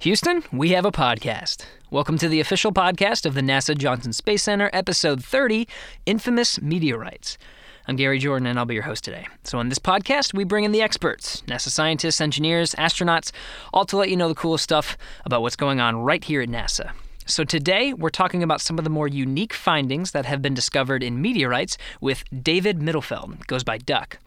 Houston, we have a podcast. Welcome to the official podcast of the NASA Johnson Space Center, episode 30 Infamous Meteorites. I'm Gary Jordan, and I'll be your host today. So, on this podcast, we bring in the experts NASA scientists, engineers, astronauts, all to let you know the coolest stuff about what's going on right here at NASA. So, today we're talking about some of the more unique findings that have been discovered in meteorites with David Mittlefehldt, goes by Duck.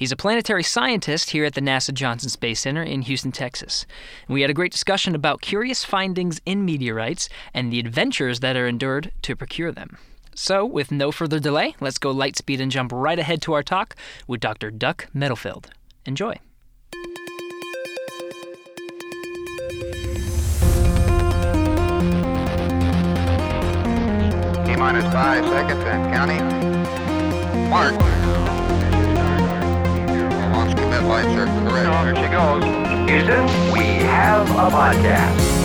He's a planetary scientist here at the NASA Johnson Space Center in Houston, Texas. We had a great discussion about curious findings in meteorites and the adventures that are endured to procure them. So, with no further delay, let's go light speed and jump right ahead to our talk with Dr. Duck Mittlefehldt. Enjoy. T minus five seconds and counting. Mark. Lights correct. She goes. Houston, we have a podcast.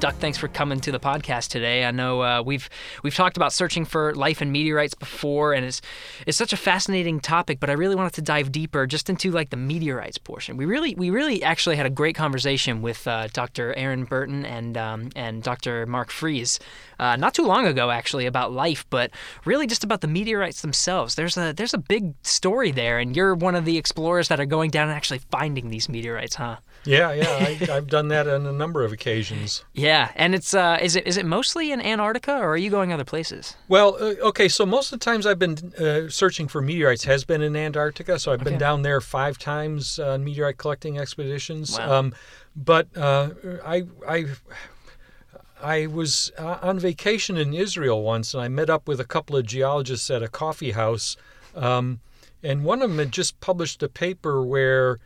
Duck, thanks for coming to the podcast today. I know uh, we've we've talked about searching for life in meteorites before, and it's it's such a fascinating topic. But I really wanted to dive deeper just into like the meteorites portion. We really we really actually had a great conversation with uh, Dr. Aaron Burton and um, and Dr. Mark Fries uh, not too long ago actually about life, but really just about the meteorites themselves. There's a there's a big story there, and you're one of the explorers that are going down and actually finding these meteorites, huh? Yeah, yeah, I, I've done that on a number of occasions. Yeah, and it's uh, is it is it mostly in Antarctica, or are you going other places? Well, uh, okay, so most of the times I've been uh, searching for meteorites has been in Antarctica. So I've been down there five times on meteorite collecting expeditions. Wow. Um, but uh, I I I was uh, on vacation in Israel once, and I met up with a couple of geologists at a coffee house, um, and one of them had just published a paper where.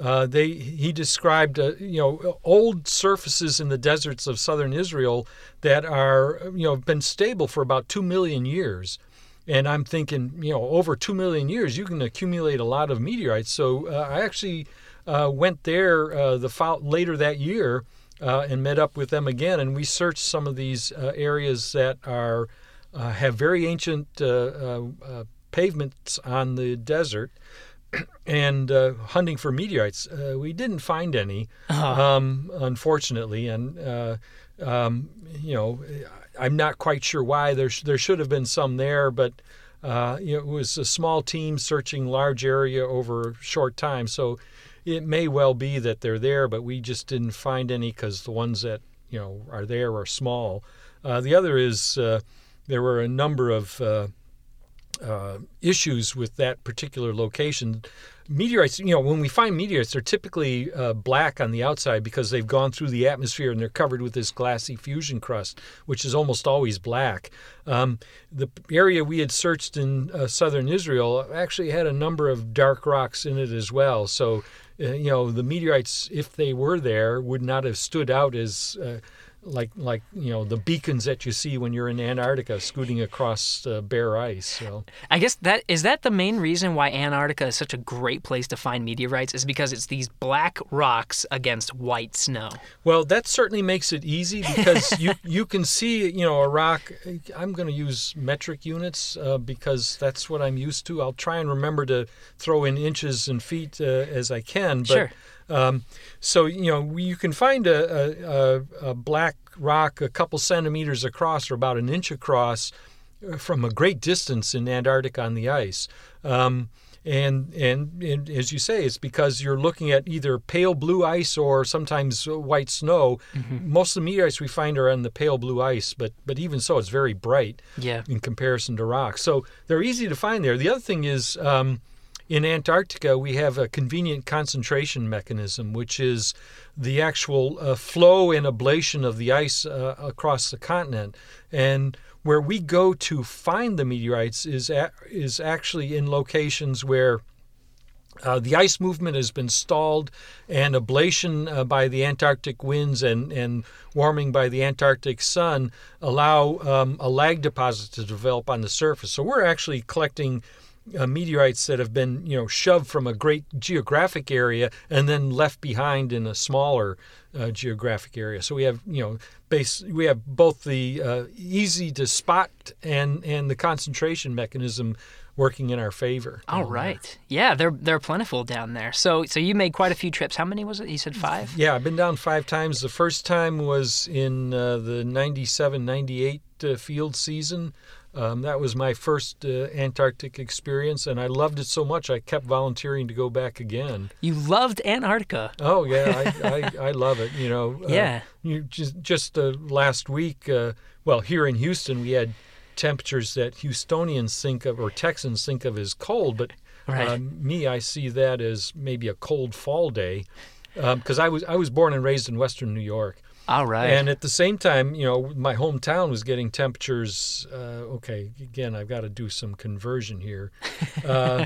Uh, they he described uh, you know old surfaces in the deserts of southern Israel that are you know been stable for about two million years, and I'm thinking you know over two million years you can accumulate a lot of meteorites. So uh, I actually uh, went there uh, the fol- later that year uh, and met up with them again, and we searched some of these areas that are have very ancient pavements on the desert and uh, hunting for meteorites. Uh, we didn't find any, um, unfortunately, and uh, um, you know, I'm not quite sure why. There sh- there should have been some there, but uh, you know, it was a small team searching large area over a short time, so it may well be that they're there, but we just didn't find any because the ones that you know are there are small. Uh, the other is uh, there were a number of uh, uh, issues with that particular location. Meteorites, you know, when we find meteorites, they're typically uh, black on the outside because they've gone through the atmosphere and they're covered with this glassy fusion crust, which is almost always black. Um, the area we had searched in uh, southern Israel actually had a number of dark rocks in it as well. So, uh, you know, the meteorites, if they were there, would not have stood out as. Like like you know the beacons that you see when you're in Antarctica scooting across uh, bare ice. So I guess that is that the main reason why Antarctica is such a great place to find meteorites is because it's these black rocks against white snow. well, that certainly makes it easy because you you can see you know a rock. I'm going to use metric units uh, because that's what I'm used to. I'll try and remember to throw in inches and feet uh, as I can. But, Sure. Um, so you know you can find a, a, a, black rock a couple centimeters across or about an inch across uh, from a great distance in Antarctica on the ice. Um, and, and and as you say, it's because you're looking at either pale blue ice or sometimes white snow. Most of the meteorites we find are on the pale blue ice, but but even so, it's very bright Yeah. in comparison to rocks. So they're easy to find there. The other thing is um, in Antarctica, we have a convenient concentration mechanism, which is the actual uh, flow and ablation of the ice uh, across the continent. And where we go to find the meteorites is is actually in locations where uh, the ice movement has been stalled, and ablation uh, by the Antarctic winds and, and warming by the Antarctic sun allow um, a lag deposit to develop on the surface. So we're actually collecting uh, meteorites that have been you know shoved from a great geographic area and then left behind in a smaller uh, geographic area. So we have you know base we have both the uh, easy to spot and and the concentration mechanism working in our favor. All right. there. Yeah, they're they're plentiful down there. So so you made quite a few trips. How many was it? You said five. Yeah, I've been down five times. The first time was in uh, the 97 98 uh, field season. Um, that was my first uh, Antarctic experience, and I loved it so much I kept volunteering to go back again. You loved Antarctica. Oh yeah, I, I, I love it. You know. uh, Yeah. you just just uh, last week, uh, well, here in Houston, we had temperatures that Houstonians think of or Texans think of as cold, but Right. um, me, I see that as maybe a cold fall day, because I was I was born and raised in Western New York, All right. and at the same time, you know, my hometown was getting temperatures. Uh, okay, again, I've got to do some conversion here. Uh,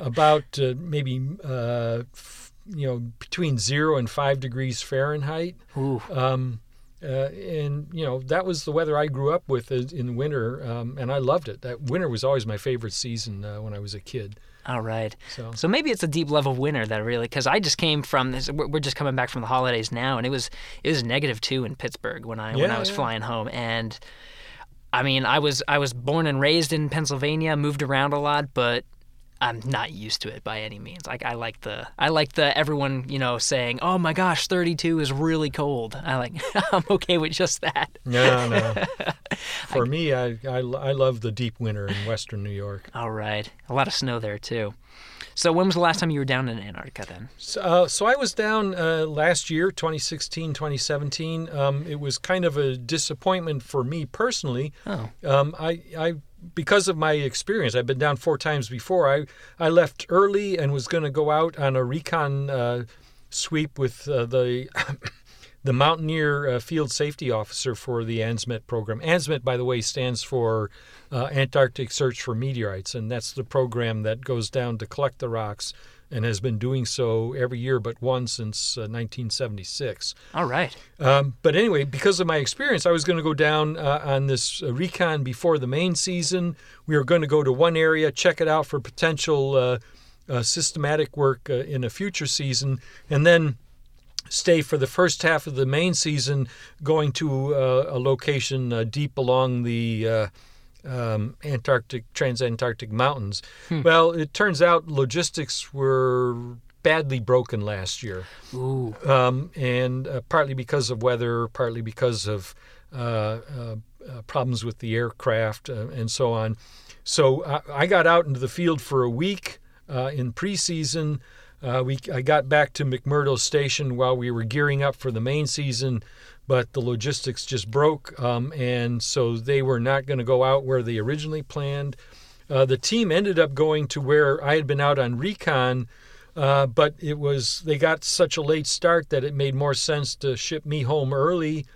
about uh, maybe uh, f- you know between zero and five degrees Fahrenheit. Ooh. Um, uh, and you know that was the weather I grew up with is- in winter, um, and I loved it. That winter was always my favorite season uh, when I was a kid. All right. So So maybe it's a deep level winter that really, because I just came from this. We're just coming back from the holidays now, and it was it was negative two in Pittsburgh when I when I was yeah. flying home, and I mean I was I was born and raised in Pennsylvania, moved around a lot, but I'm not used to it by any means. Like I like the I like the everyone you know saying, oh my gosh, 32 is really cold. I like I'm okay with just that. no, no. For me, I, I I love the deep winter in Western New York. All right, a lot of snow there too. So when was the last time you were down in Antarctica then? So, uh, so I was down uh, last year, 2016, 2017. Um, it was kind of a disappointment for me personally. Oh. Um, I, I, because of my experience, I've been down four times before. I, I left early and was going to go out on a recon uh, sweep with uh, the. The Mountaineer uh, Field Safety Officer for the ANSMET program. ANSMET, by the way, stands for uh, Antarctic Search for Meteorites, and that's the program that goes down to collect the rocks and has been doing so every year but one since uh, 1976. All right. Um, but anyway, because of my experience, I was going to go down uh, on this uh, recon before the main season. We were going to go to one area, check it out for potential uh, uh, systematic work uh, in a future season, and then stay for the first half of the main season, going to uh, a location uh, deep along the uh, um, Antarctic transantarctic mountains. Well, it turns out logistics were badly broken last year Ooh. um, and uh, partly because of weather, partly because of uh, uh, uh, problems with the aircraft uh, and so on. So I, I got out into the field for a week uh, in preseason. Uh, we I got back to McMurdo Station while we were gearing up for the main season, but the logistics just broke, um, and so they were not going to go out where they originally planned. Uh, the team ended up going to where I had been out on recon, uh, but it was they got such a late start that it made more sense to ship me home early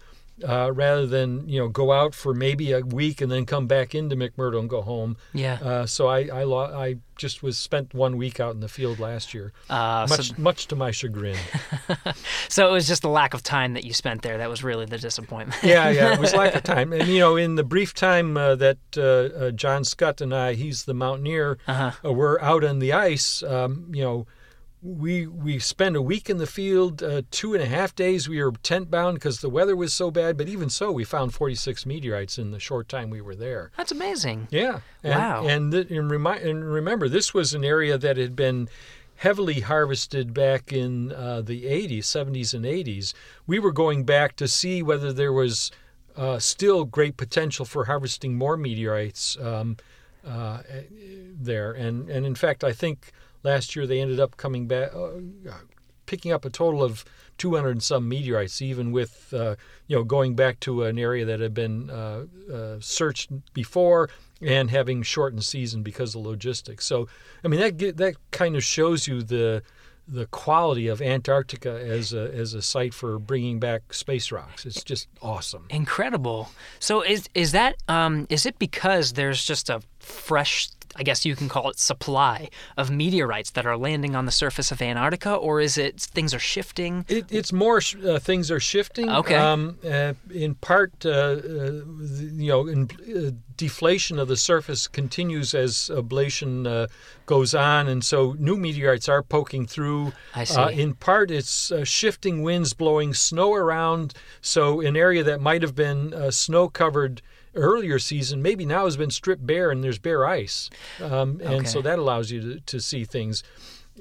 uh, rather than you know go out for maybe a week and then come back into McMurdo and go home. Yeah. Uh, so I I, lo- I just was spent one week out in the field last year, Uh, much so, much to my chagrin. so it was just the lack of time that you spent there that was really the disappointment. yeah, yeah, it was lack of time, and you know, in the brief time uh, that uh, uh, John Scott and I, he's the mountaineer, Uh-huh. uh, were out on the ice. Um, you know, we we spent a week in the field, uh, two and a half days. We were tent bound because the weather was so bad. But even so, we found 46 meteorites in the short time we were there. That's amazing. Yeah. And, Wow. And, th- and, remi- and remember, this was an area that had been heavily harvested back in uh, the 80s, 70s, and 80s. We were going back to see whether there was uh, still great potential for harvesting more meteorites um, uh, there. And, and in fact, I think last year they ended up coming back, uh, picking up a total of 200 and some meteorites, even with uh, you know going back to an area that had been uh, uh, searched before and having shortened season because of logistics. So, I mean that that kind of shows you the the quality of Antarctica as a as a site for bringing back space rocks. It's just awesome. Incredible. So is is that um is it because there's just a fresh I guess you can call it supply of meteorites that are landing on the surface of Antarctica, or is it things are shifting? It, it's more sh- uh, things are shifting. Okay. Um, uh, in part, uh, uh, you know, in, uh, deflation of the surface continues as ablation uh, goes on, and so new meteorites are poking through. I see. Uh, in part, it's uh, shifting winds blowing snow around. So an area that might have been uh, snow covered earlier season maybe now has been stripped bare and there's bare ice um, and so that allows you to, to see things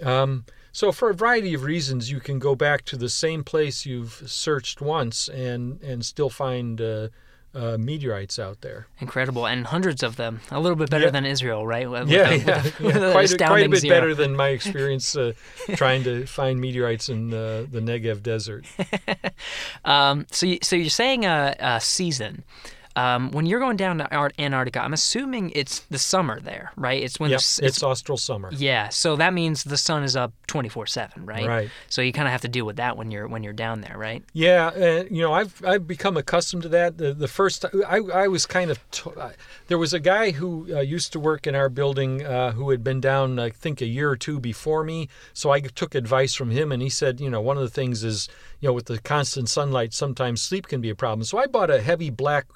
um, so for a variety of reasons, you can go back to the same place you've searched once and and still find uh, uh, meteorites out there. Incredible, and hundreds of them. A little bit better Yeah. than Israel, right? With yeah, yeah, yeah. quite, a, quite a bit zero. better than my experience uh, trying to find meteorites in uh, the Negev desert. Um, so, you, so you're saying a, a season. Um, when you're going down to Antarctica, I'm assuming it's the summer there, right? It's when Yep, the s- it's austral summer. yeah. So that means the sun is up 24/7, right? Right. So you kind of have to deal with that when you're when you're down there, right? Yeah, uh, you know, I've I've become accustomed to that. The, the first I I was kind of t- there was a guy who uh, used to work in our building uh, who had been down I think a year or two before me. So I took advice from him, and he said, you know, one of the things is you know with the constant sunlight, sometimes sleep can be a problem. So I bought a heavy black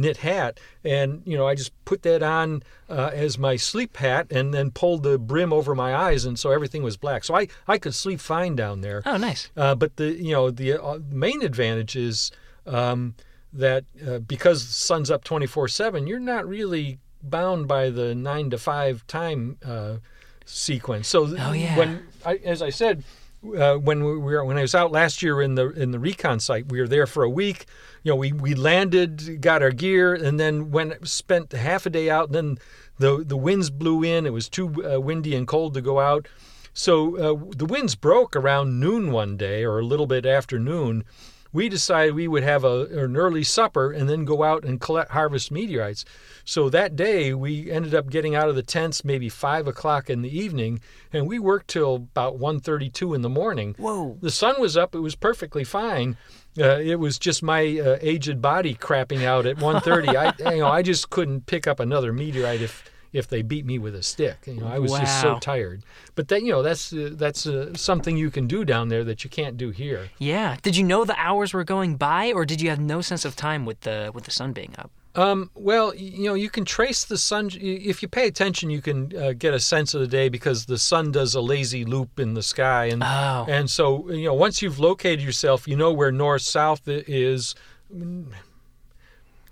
knit hat and you know i just put that on uh, as my sleep hat and then pulled the brim over my eyes and so everything was black so i i could sleep fine down there Oh, nice. uh, but the you know the uh, main advantage is um, that uh, because the sun's up 24/7, you're not really bound by the nine to five time uh, sequence. So th- Oh, yeah. when I, as I said. Uh, when we were when I was out last year in the in the recon site, we were there for a week. You know, we, we landed, got our gear, and then went spent half a day out. And then the the winds blew in. It was too uh, windy and cold to go out. So uh, the winds broke around noon one day, or a little bit after noon. We decided we would have a, an early supper and then go out and collect harvest meteorites. So that day we ended up getting out of the tents maybe five o'clock in the evening, and we worked till about 1.32 in the morning. Whoa. The sun was up; it was perfectly fine. Uh, it was just my uh, aged body crapping out at 1.30. I, you know, I just couldn't pick up another meteorite if if they beat me with a stick. You know, I was just so tired. But that you know, that's uh, that's uh, something you can do down there that you can't do here. Yeah. Did you know the hours were going by, or did you have no sense of time with the with the sun being up? Um, well, you know, you can trace the sun. If you pay attention, you can uh, get a sense of the day because the sun does a lazy loop in the sky, and Oh. and so you know, once you've located yourself, you know where north south is.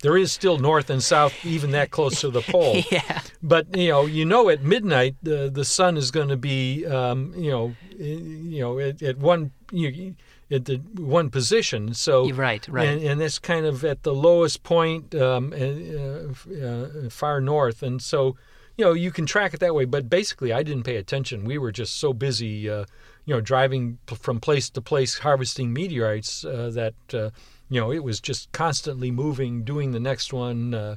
There is still north and south, even that close to the pole. Yeah. But you know, you know, at midnight the the sun is going to be, um, you know, you know, at, at one you, at the one position. So right, right. and, and it's kind of at the lowest point, um, uh, uh, far north, and so you know you can track it that way. But basically, I didn't pay attention. We were just so busy, uh, you know, driving p- from place to place harvesting meteorites uh, that uh, you know it was just constantly moving, doing the next one. Uh,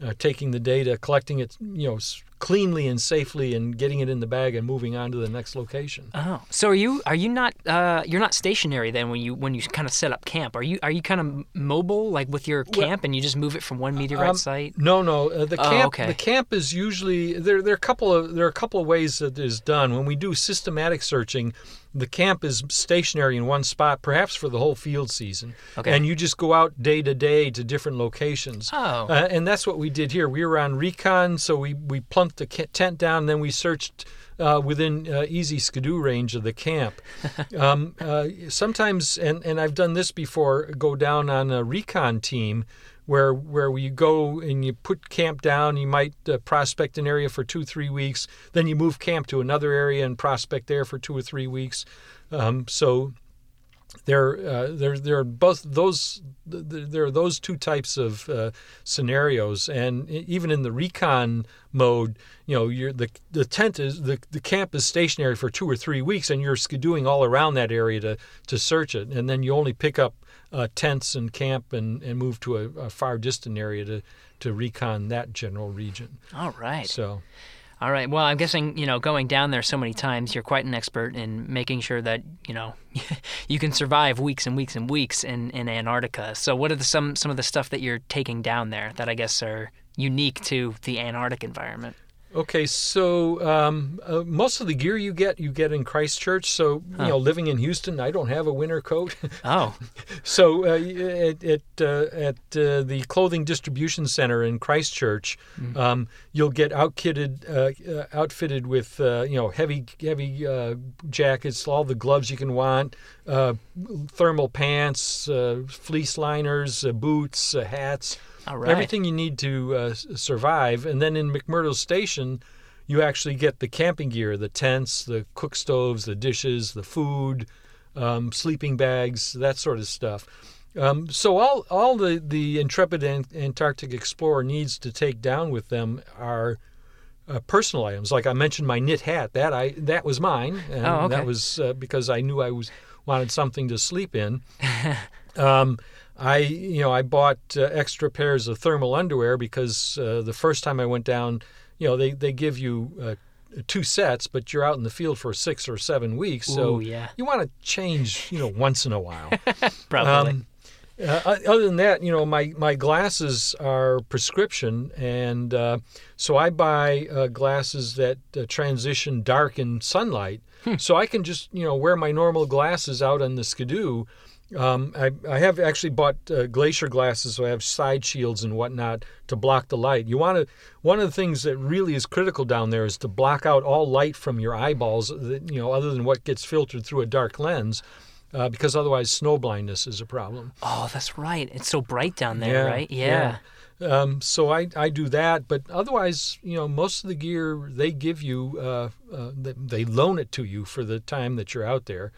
uh, taking the data, collecting it, you know, cleanly and safely, and getting it in the bag and moving on to the next location. Oh, so are you are you not uh, you're not stationary then when you when you kind of set up camp? Are you are you kind of mobile like with your camp and you just move it from one meteorite Um, site? No, no. Uh, the Oh, camp. okay. The camp is usually there. There are a couple of there are a couple of ways that is done. When we do systematic searching, the camp is stationary in one spot, perhaps for the whole field season. Okay. And you just go out day to day to different locations. Oh. Uh, and that's what we did here. We were on recon, so we we plunked the tent down, then we searched. Uh, within uh, easy skidoo range of the camp. um, uh, sometimes, and, and I've done this before, go down on a recon team where where we go and you put camp down. You might uh, prospect an area for two three weeks, then you move camp to another area and prospect there for two or three weeks. Um, so there uh, there there are both those th- th- there are those two types of uh, scenarios, and even in the recon mode, you know, you're the the tent is the, the camp is stationary for two or three weeks, and you're skidooing all around that area to to search it, and then you only pick up uh, tents and camp and, and move to a, a far distant area to to recon that general region. All right. So. All right. Well, I'm guessing, you know, going down there so many times, you're quite an expert in making sure that, you know, you can survive weeks and weeks and weeks in, in Antarctica. So what are the, some some of the stuff that you're taking down there that I guess are unique to the Antarctic environment? Okay, so um, uh, most of the gear you get, you get in Christchurch. So, you know, living in Houston, I don't have a winter coat. Oh, so, uh, at at, uh, at uh, the clothing distribution center in Christchurch, um, you'll get outkitted, uh, uh, outfitted with uh, you know heavy heavy uh, jackets, all the gloves you can want, uh, thermal pants, uh, fleece liners, uh, boots, uh, hats. All right. everything you need to uh, survive. And then in McMurdo Station, you actually get the camping gear, the tents, the cook stoves, the dishes, the food, um, sleeping bags, that sort of stuff. Um, so all all the the intrepid An- Antarctic explorer needs to take down with them are uh, personal items. Like I mentioned, my knit hat that I that was mine, and Oh, okay. that was uh, because I knew I was wanted something to sleep in. Um, I, you know, I bought uh, extra pairs of thermal underwear because uh, the first time I went down, you know, they, they give you uh, two sets, but you're out in the field for six or seven weeks, so Ooh, yeah. you want to change, you know, once in a while. Probably. Um, uh, other than that, you know, my, my glasses are prescription, and uh, so I buy uh, glasses that uh, transition dark in sunlight, so I can just you know wear my normal glasses out on the skidoo. Um, I, I have actually bought uh, glacier glasses, so I have side shields and whatnot to block the light. You want to one of the things that really is critical down there is to block out all light from your eyeballs, that, you know, other than what gets filtered through a dark lens. Uh, because otherwise, snow blindness is a problem. oh, that's right. It's so bright down there, right? Yeah. yeah. Um, so I, I do that, but otherwise, you know, most of the gear they give you, uh, uh, they loan it to you for the time that you're out there,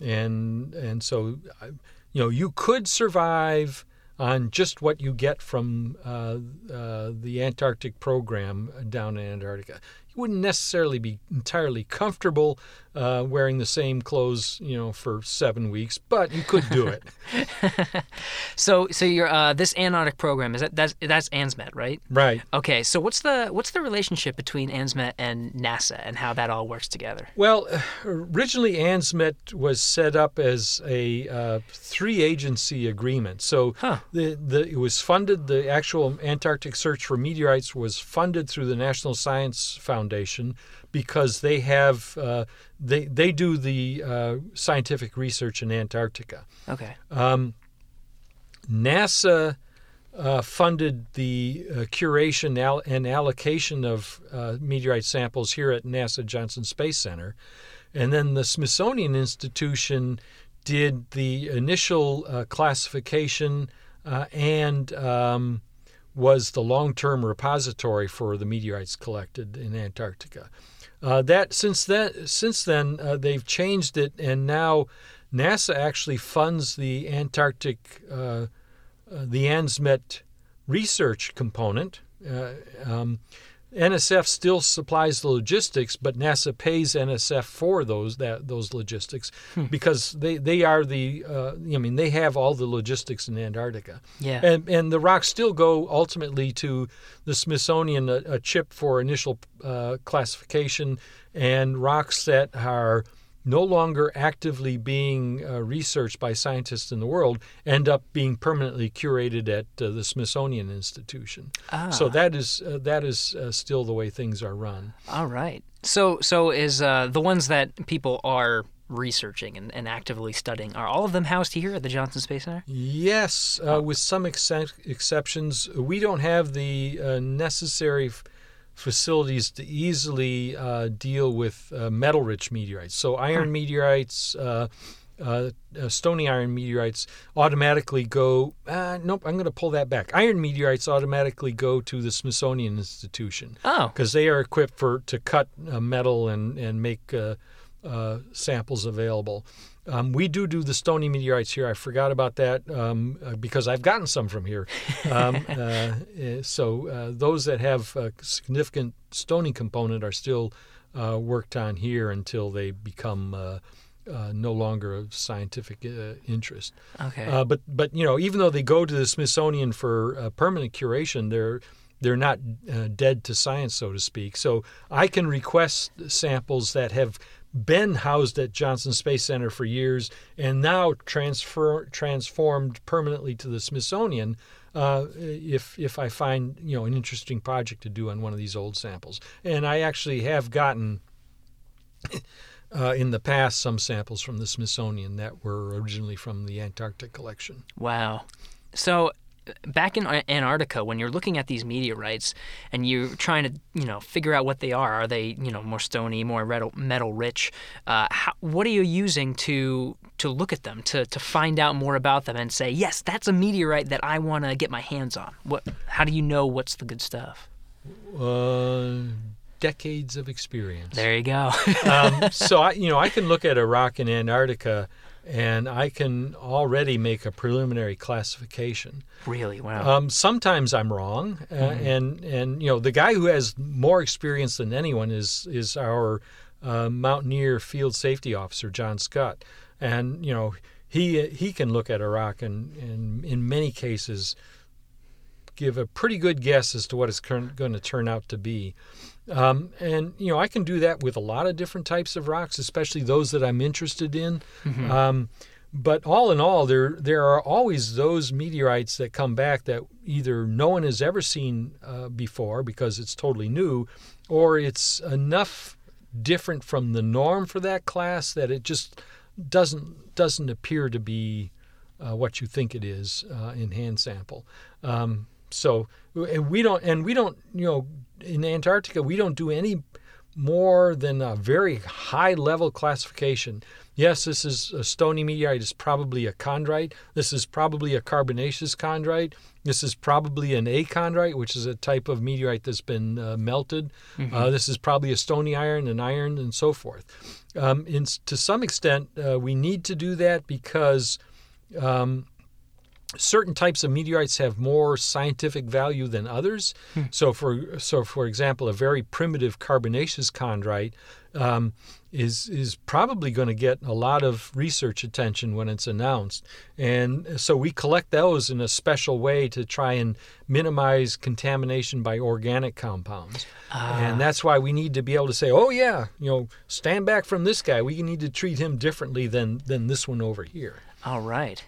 and and so, you know, you could survive on just what you get from uh, uh, the Antarctic program down in Antarctica. Wouldn't necessarily be entirely comfortable uh, wearing the same clothes, you know, for seven weeks, but you could do it. So, so your uh, this Antarctic program is that that's that's ANSMET, right? right. Okay. So what's the what's the relationship between ANSMET and NASA and how that all works together? Well, originally ANSMET was set up as a uh, three-agency agreement. So Huh. the, the it was funded. The actual Antarctic search for meteorites was funded through the National Science Foundation because they have uh, they they do the uh, scientific research in Antarctica. Okay. Um, NASA uh, funded the uh, curation al- and allocation of uh, meteorite samples here at NASA Johnson Space Center. And then the Smithsonian Institution did the initial uh, classification uh, and um, was the long-term repository for the meteorites collected in Antarctica. Uh, that since then, since then uh, they've changed it, and now NASA actually funds the Antarctic, uh, uh, the ANSMET research component. Uh, um, NSF still supplies the logistics, but NASA pays NSF for those that those logistics because they, they are the uh, I mean they have all the logistics in Antarctica. Yeah. And and the rocks still go ultimately to the Smithsonian, a, a chip for initial uh, classification, and rocks that are no longer actively being uh, researched by scientists in the world end up being permanently curated at uh, the Smithsonian Institution. Ah. So that is uh, that is uh, still the way things are run. All right. So so is uh, the ones that people are researching and, and actively studying are all of them housed here at the Johnson Space Center? Yes, uh, with some excep exceptions. We don't have the uh, necessary f- facilities to easily uh, deal with uh, metal rich meteorites. So, iron meteorites, uh, uh, uh, stony iron meteorites automatically go. Uh, nope, I'm going to pull that back. Iron meteorites automatically go to the Smithsonian Institution Oh. because they are equipped for to cut uh, metal and and make uh, uh, samples available. Um, we do do the stony meteorites here. I forgot about that um, uh, because I've gotten some from here. Um, uh, uh, so uh, those that have a significant stony component are still uh, worked on here until they become uh, uh, no longer of scientific uh, interest. Okay. Uh, but but you know, even though they go to the Smithsonian for uh, permanent curation, they're they're not uh, dead to science, so to speak. So I can request samples that have been housed at Johnson Space Center for years and now transfer transformed permanently to the Smithsonian. uh, if if I find you know an interesting project to do on one of these old samples. And I actually have gotten. Uh, in the past, some samples from the Smithsonian that were originally from the Antarctic collection. Wow. So back in Antarctica, when you're looking at these meteorites and you're trying to, you know, figure out what they are, are they, you know, more stony, more metal rich? Uh, how, what are you using to to look at them, to to find out more about them, and say, yes, that's a meteorite that I want to get my hands on? What? How do you know what's the good stuff? Uh, decades of experience. There you go. um, so I, you know, I can look at a rock in Antarctica and I can already make a preliminary classification. Really? Wow. Um, sometimes I'm wrong, uh, mm-hmm. and and you know the guy who has more experience than anyone is is our uh, Mountaineer Field Safety Officer John Scott, and you know he he can look at a rock and, and in many cases give a pretty good guess as to what it's going to turn out to be. Um, and you know, I can do that with a lot of different types of rocks, especially those that I'm interested in. Mm-hmm. Um, but all in all, there there are always those meteorites that come back that either no one has ever seen uh, before because it's totally new, or it's enough different from the norm for that class that it just doesn't doesn't appear to be uh, what you think it is uh, in hand sample. Um, so and we don't and we don't you know in Antarctica, we don't do any more than a very high level classification. Yes, this is a stony meteorite. It's probably a chondrite. This is probably a carbonaceous chondrite. This is probably an achondrite, which is a type of meteorite that's been uh, melted. Mm-hmm. Uh, this is probably a stony iron, an iron, and so forth. Um, in, to some extent, uh, we need to do that because um, certain types of meteorites have more scientific value than others. Hmm. So, for so for example, a very primitive carbonaceous chondrite um, is is probably going to get a lot of research attention when it's announced, and so we collect those in a special way to try and minimize contamination by organic compounds. Ah. And that's why we need to be able to say, "Oh yeah, you know, stand back from this guy. We need to treat him differently than than this one over here." All right.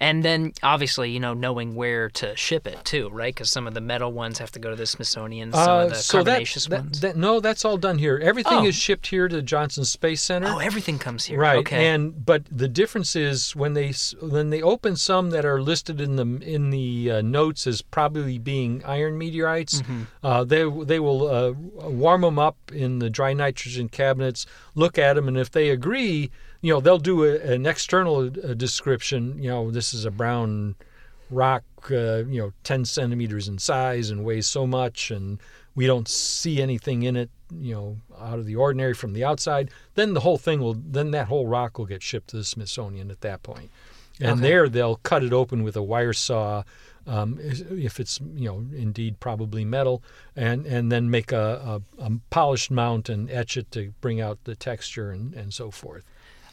And then obviously, you know, knowing where to ship it too, right? Because some of the metal ones have to go to the Smithsonian, some uh, of the so carbonaceous that, ones. That, no, that's all done here. Everything oh. is shipped here to Johnson Space Center. Oh, everything comes here. Right. Okay. And but the difference is when they when they open some that are listed in the in the uh, notes as probably being iron meteorites, mm-hmm. uh, they they will uh, warm them up in the dry nitrogen cabinets, look at them, and if they agree you know they'll do a, an external uh, description you know this is a brown rock uh, you know 10 centimeters in size and weighs so much and we don't see anything in it you know out of the ordinary from the outside then the whole thing will then that whole rock will get shipped to the smithsonian at that point and okay. there they'll cut it open with a wire saw um, if it's you know indeed probably metal, and and then make a, a, a, polished mount and etch it to bring out the texture and, and so forth.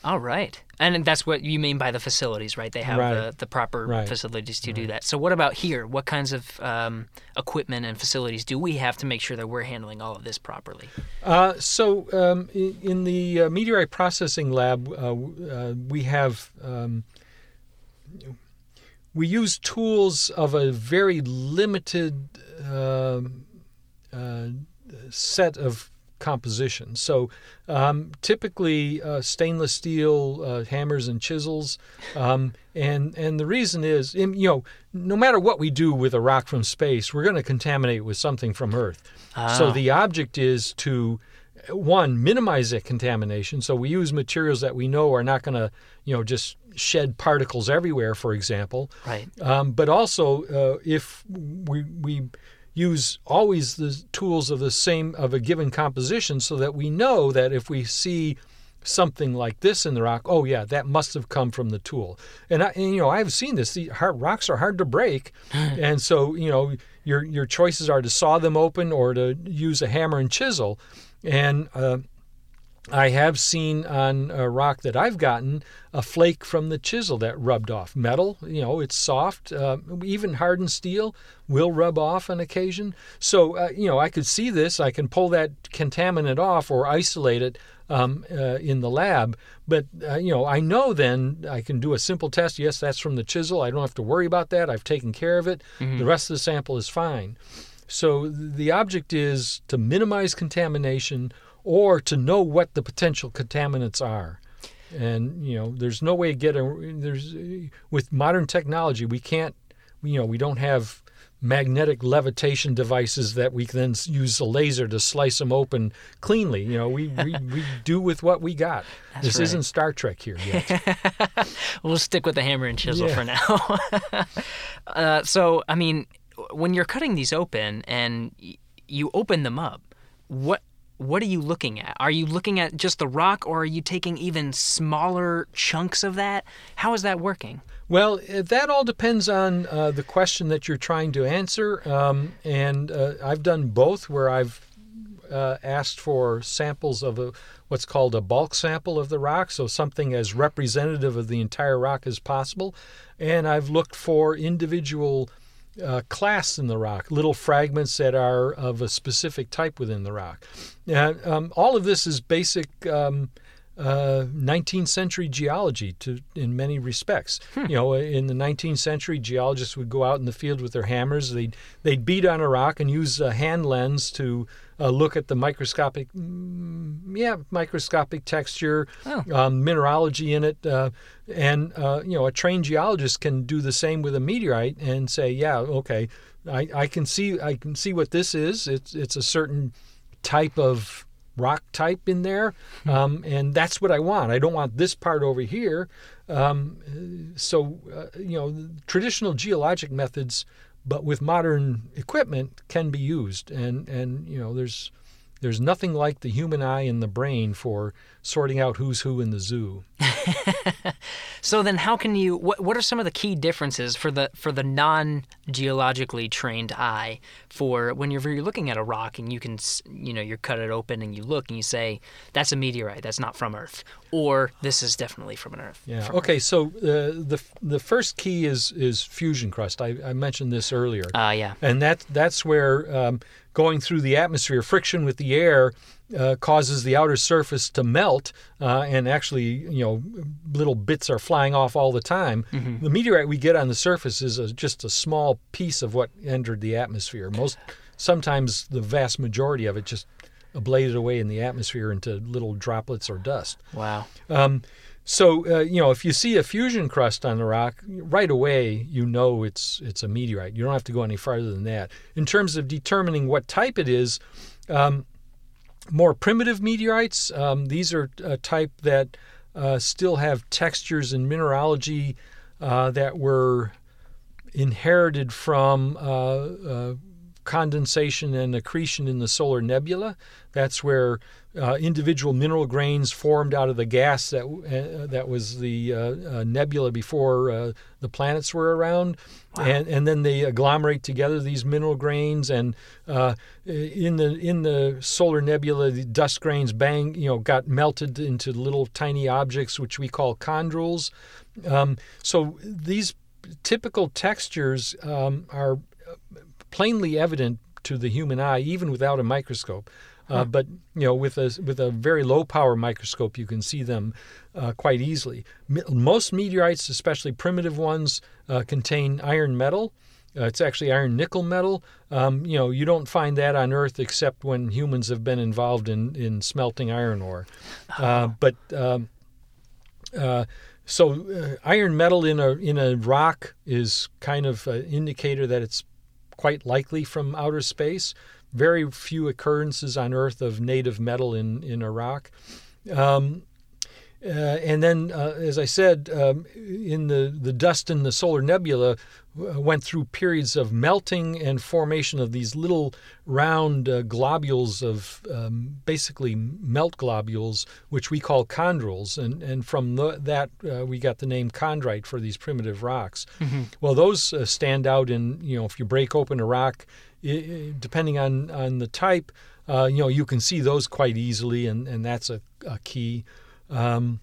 All right. And that's what you mean by the facilities, right? They have right. the, the proper right. facilities to right. do that. So, what about here? What kinds of um, equipment and facilities do we have to make sure that we're handling all of this properly? Uh, so, um, in, the uh, meteorite processing lab, uh, uh we have. Um, we use tools of a very limited um, uh, set of composition. So um, typically uh, stainless steel uh, hammers and chisels, um, and and the reason is you know no matter what we do with a rock from space, we're going to contaminate with something from Earth. So ah. the object is to one minimize that contamination. So we use materials that we know are not going to you know just shed particles everywhere, for example. Right. Um, but also uh, if we we use always the tools of the same of a given composition so that we know that if we see something like this in the rock oh yeah that must have come from the tool. And, I, and you know i've seen this. The hard, rocks are hard to break. And so you know your your choices are to saw them open or to use a hammer and chisel. And uh, I have seen on a rock that I've gotten a flake from the chisel that rubbed off. Metal, you know, it's soft. Uh, even hardened steel will rub off on occasion. So, uh, you know, I could see this. I can pull that contaminant off or isolate it um, uh, in the lab. But, uh, you know, I know then I can do a simple test. Yes, that's from the chisel. I don't have to worry about that. I've taken care of it. The rest of the sample is fine. So the object is to minimize contamination or to know what the potential contaminants are. And you know, there's no way to get a there's with modern technology we can't you know we don't have magnetic levitation devices that we can then use a laser to slice them open cleanly. You know, we we, we do with what we got. this right. isn't Star Trek here yet. We'll stick with the hammer and chisel Yeah. for now. uh, so, I mean, when you're cutting these open and y- you open them up, what what are you looking at? Are you looking at just the rock, or are you taking even smaller chunks of that? How is that working? Well, uh, that all depends on uh, the question that you're trying to answer. Um, and uh, I've done both, where I've uh, asked for samples of a, what's called a bulk sample of the rock, so something as representative of the entire rock as possible. And I've looked for individual uh, clasts in the rock, little fragments that are of a specific type within the rock. And, um, all of this is basic. Um, uh, 19th century geology to in many respects. You know, in the 19th century, geologists would go out in the field with their hammers. They'd they'd beat on a rock and use a hand lens to uh, look at the microscopic, mm, yeah, microscopic texture, Oh. um, mineralogy in it, uh, and uh, you know, a trained geologist can do the same with a meteorite and say, yeah, okay, I, I can see I can see what this is. It's it's a certain type of rock type in there, um, and that's what I want. I don't want this part over here. Um, so, uh, you know, traditional geologic methods, but with modern equipment, can be used. And and you know, there's there's nothing like the human eye and the brain for sorting out who's who in the zoo. So then, how can you? What What are some of the key differences for the for the non geologically trained eye for when you're, you're looking at a rock and you can you know you cut it open and you look and you say that's a meteorite that's not from Earth or this is definitely from an Earth. Yeah. Okay. So uh, the the first key is is fusion crust. I, I mentioned this earlier. Ah, yeah. and that that's where um, going through the atmosphere, friction with the air uh, causes the outer surface to melt, uh, and actually, you know, little bits are flying off all the time. The meteorite we get on the surface is a, just a small piece of what entered the atmosphere. Most, sometimes, the vast majority of it just ablated away in the atmosphere into little droplets or dust. Wow. Um, so uh, you know, if you see a fusion crust on the rock, right away you know it's it's a meteorite. You don't have to go any farther than that. In terms of determining what type it is, um, more primitive meteorites, um, these are a type that uh, still have textures and mineralogy uh, that were inherited from uh, uh, condensation and accretion in the solar nebula. That's where uh, individual mineral grains formed out of the gas that uh, that was the uh, uh, nebula before uh, the planets were around, and and then they agglomerate together these mineral grains, and uh, in the in the solar nebula, the dust grains bang you know got melted into little tiny objects which we call chondrules. Um, so these typical textures um, are plainly evident to the human eye, even without a microscope. Uh, But you know, with a with a very low power microscope, you can see them uh, quite easily. Me- most meteorites, especially primitive ones, uh, contain iron metal. Uh, it's actually iron nickel metal. Um, you know, you don't find that on Earth except when humans have been involved in in smelting iron ore. Uh, but um, uh, so uh, iron metal in a in a rock is kind of an indicator that it's quite likely from outer space. Very few occurrences on Earth of native metal in in rock. Um, uh, and then, uh, as I said, um, in the, the dust in the solar nebula uh, went through periods of melting and formation of these little round uh, globules of um, basically melt globules, which we call chondrules. And, and from the, that, uh, we got the name chondrite for these primitive rocks. Well, those uh, stand out in, you know, if you break open a rock, i- i- depending on, on the type, uh, you know, you can see those quite easily, and, and that's a, a key. Um,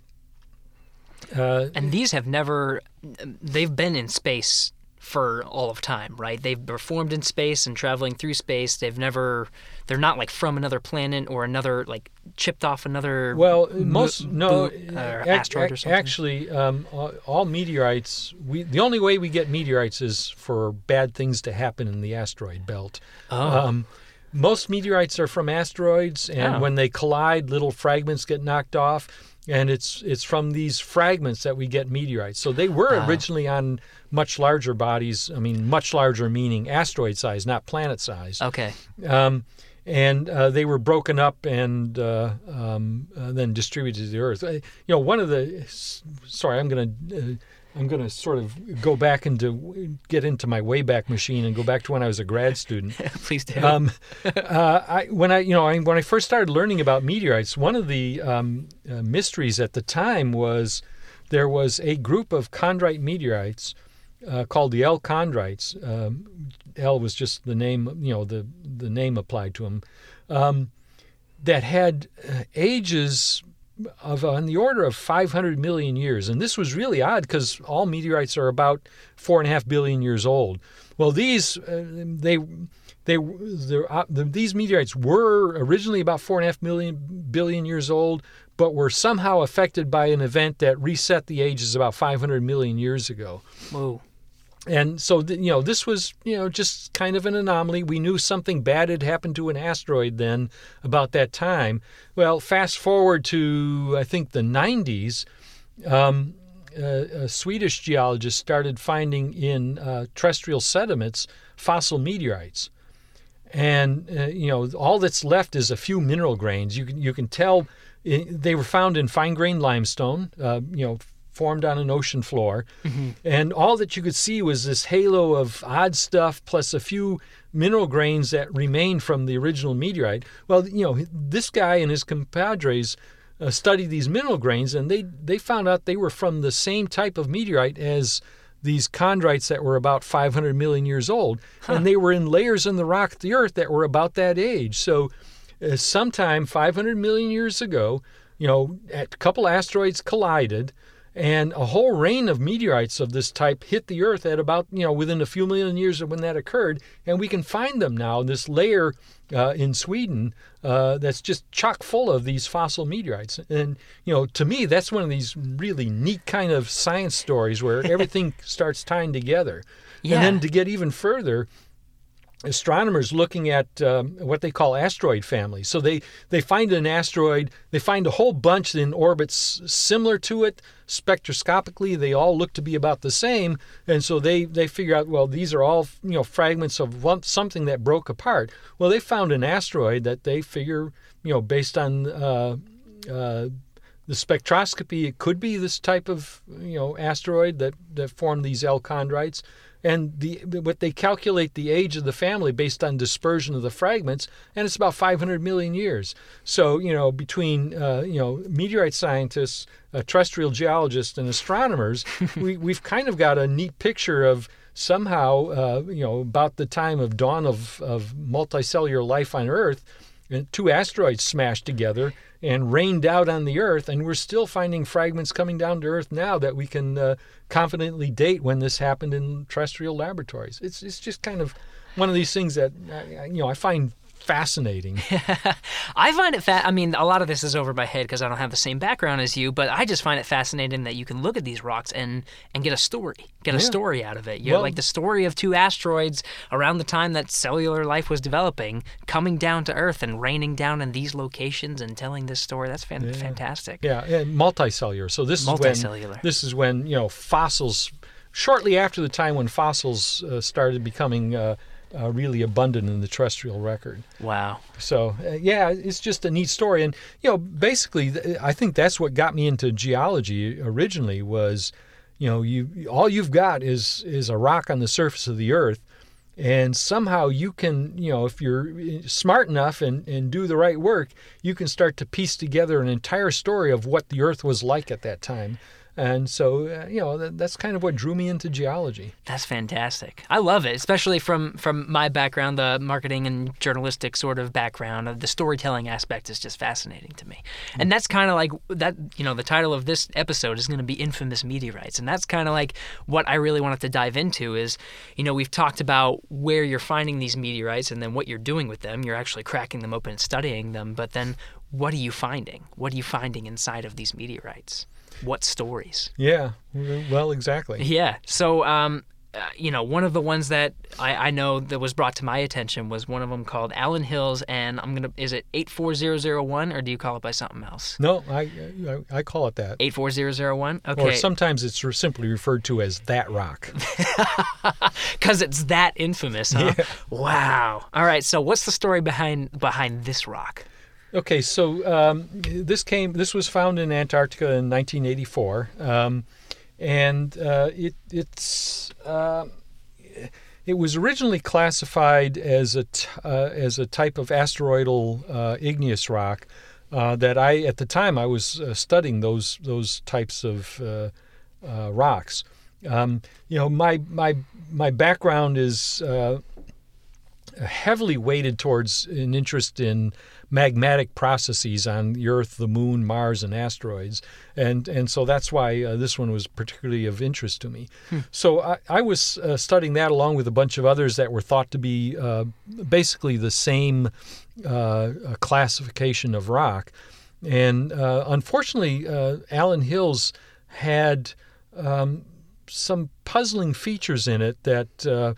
uh, And these have never, they've been in space for all of time, right? They've performed in space and traveling through space. They've never, they're not like from another planet or another, like chipped off another. well, mo- most no boot, uh, ac- asteroid or something. Actually, um, all, all meteorites. We the only way we get meteorites is for bad things to happen in the asteroid belt. Oh. Um, most meteorites are from asteroids, and Oh. when they collide, little fragments get knocked off, and it's it's from these fragments that we get meteorites. So they were Ah. originally on much larger bodies. I mean, much larger meaning asteroid size, not planet size. okay. Um, and uh, they were broken up and uh, um, uh, then distributed to the Earth. Uh, You know, one of the sorry, I'm going to. I'm going to sort of go back into get into my Wayback Machine and go back to when I was a grad student. Please do. Um, uh, I, when I, you know, I, when I first started learning about meteorites, one of the um, uh, mysteries at the time was there was a group of chondrite meteorites uh, called the L chondrites. Um, L was just the name, you know, the the name applied to them. Um, that had uh, ages of on the order of 500 million years, and this was really odd because all meteorites are about four and a half billion years old. Well, these uh, they they uh, the, these meteorites were originally about four and a half million billion years old, but were somehow affected by an event that reset the ages about 500 million years ago. Whoa. And so, you know, this was, you know, just kind of an anomaly. We knew something bad had happened to an asteroid then about that time. Well, fast forward to, I think, the 90s, um, a, a Swedish geologist started finding in uh, terrestrial sediments fossil meteorites. And, uh, you know, all that's left is a few mineral grains. You can, you can tell i they were found in fine grained limestone, uh, you know, formed on an ocean floor. And all that you could see was this halo of odd stuff plus a few mineral grains that remained from the original meteorite. Well, you know, this guy and his compadres uh, studied these mineral grains and they, they found out they were from the same type of meteorite as these chondrites that were about 500 million years old. And they were in layers in the rock of the earth that were about that age. So, uh, sometime 500 million years ago, you know, a couple asteroids collided, and a whole rain of meteorites of this type hit the Earth at about, you know, within a few million years of when that occurred. And we can find them now, this layer uh, in Sweden uh, that's just chock full of these fossil meteorites. And, you know, to me, that's one of these really neat kind of science stories where everything starts tying together. Yeah. And then to get even further, astronomers looking at um, what they call asteroid families. So they, they find an asteroid, they find a whole bunch in orbits similar to it. Spectroscopically, they all look to be about the same, and so they, they figure out well these are all you know fragments of one, something that broke apart. Well, they found an asteroid that they figure you know based on uh, uh, the spectroscopy, it could be this type of you know asteroid that that formed these L chondrites, and the what they calculate the age of the family based on dispersion of the fragments, and it's about 500 million years. So you know between uh, you know meteorite scientists, uh, terrestrial geologists, and astronomers, we we've kind of got a neat picture of somehow uh, you know about the time of dawn of of multicellular life on Earth and two asteroids smashed together and rained out on the Earth, and we're still finding fragments coming down to Earth now that we can uh, confidently date when this happened in terrestrial laboratories. It's it's just kind of one of these things that uh, you know I find fascinating. I find it fa- I mean, a lot of this is over my head because I don't have the same background as you, but I just find it fascinating that you can look at these rocks and and get a story, get a story out of it. You Well- like the story of two asteroids around the time that cellular life was developing, coming down to Earth and raining down in these locations and telling this story. That's fan- fantastic. Yeah, and multicellular. So this is when this is when you know fossils. Shortly after the time when fossils uh, started becoming uh, uh, really abundant in the terrestrial record. Wow. So uh, yeah, it's just a neat story, and you know, basically, th- I think that's what got me into geology originally was, you know, you all you've got is is a rock on the surface of the Earth, and somehow you can, you know, if you're smart enough and and do the right work, you can start to piece together an entire story of what the Earth was like at that time. And so, uh, you know, that, that's kind of what drew me into geology. That's fantastic. I love it, especially from from my background, the marketing and journalistic sort of background. Uh, The storytelling aspect is just fascinating to me, and that's kind of like that. You know, the title of this episode is going to be "Infamous Meteorites," and that's kind of like what I really wanted to dive into. Is you know, we've talked about where you're finding these meteorites, and then what you're doing with them. You're actually cracking them open and studying them, but then what are you finding? What are you finding inside of these meteorites? What stories? Yeah, well, exactly. Yeah. So, um, uh, you know, one of the ones that I, I know that was brought to my attention was one of them called Allan Hills, and I'm gonna is it eight four zero zero one or do you call it by something else? No, I I, I call it that. Eight four zero zero one. Okay. Or sometimes it's re- simply referred to as that rock. Because it's that infamous, huh? Wow. All right. So, what's the story behind behind this rock? Okay, so um, this came. This was found in Antarctica in 1984, um, and uh, it it's uh, it was originally classified as a t- uh, as a type of asteroidal uh, igneous rock. Uh, that I at the time I was uh, studying those those types of rocks. Um, you know, my my my background is heavily weighted towards an interest in magmatic processes on the Earth, the Moon, Mars, and asteroids, and and so that's why uh, this one was particularly of interest to me. So I, I was uh, studying that along with a bunch of others that were thought to be uh, basically the same uh, uh, classification of rock, and uh, unfortunately, uh, Allan Hills had um, some puzzling features in it that uh,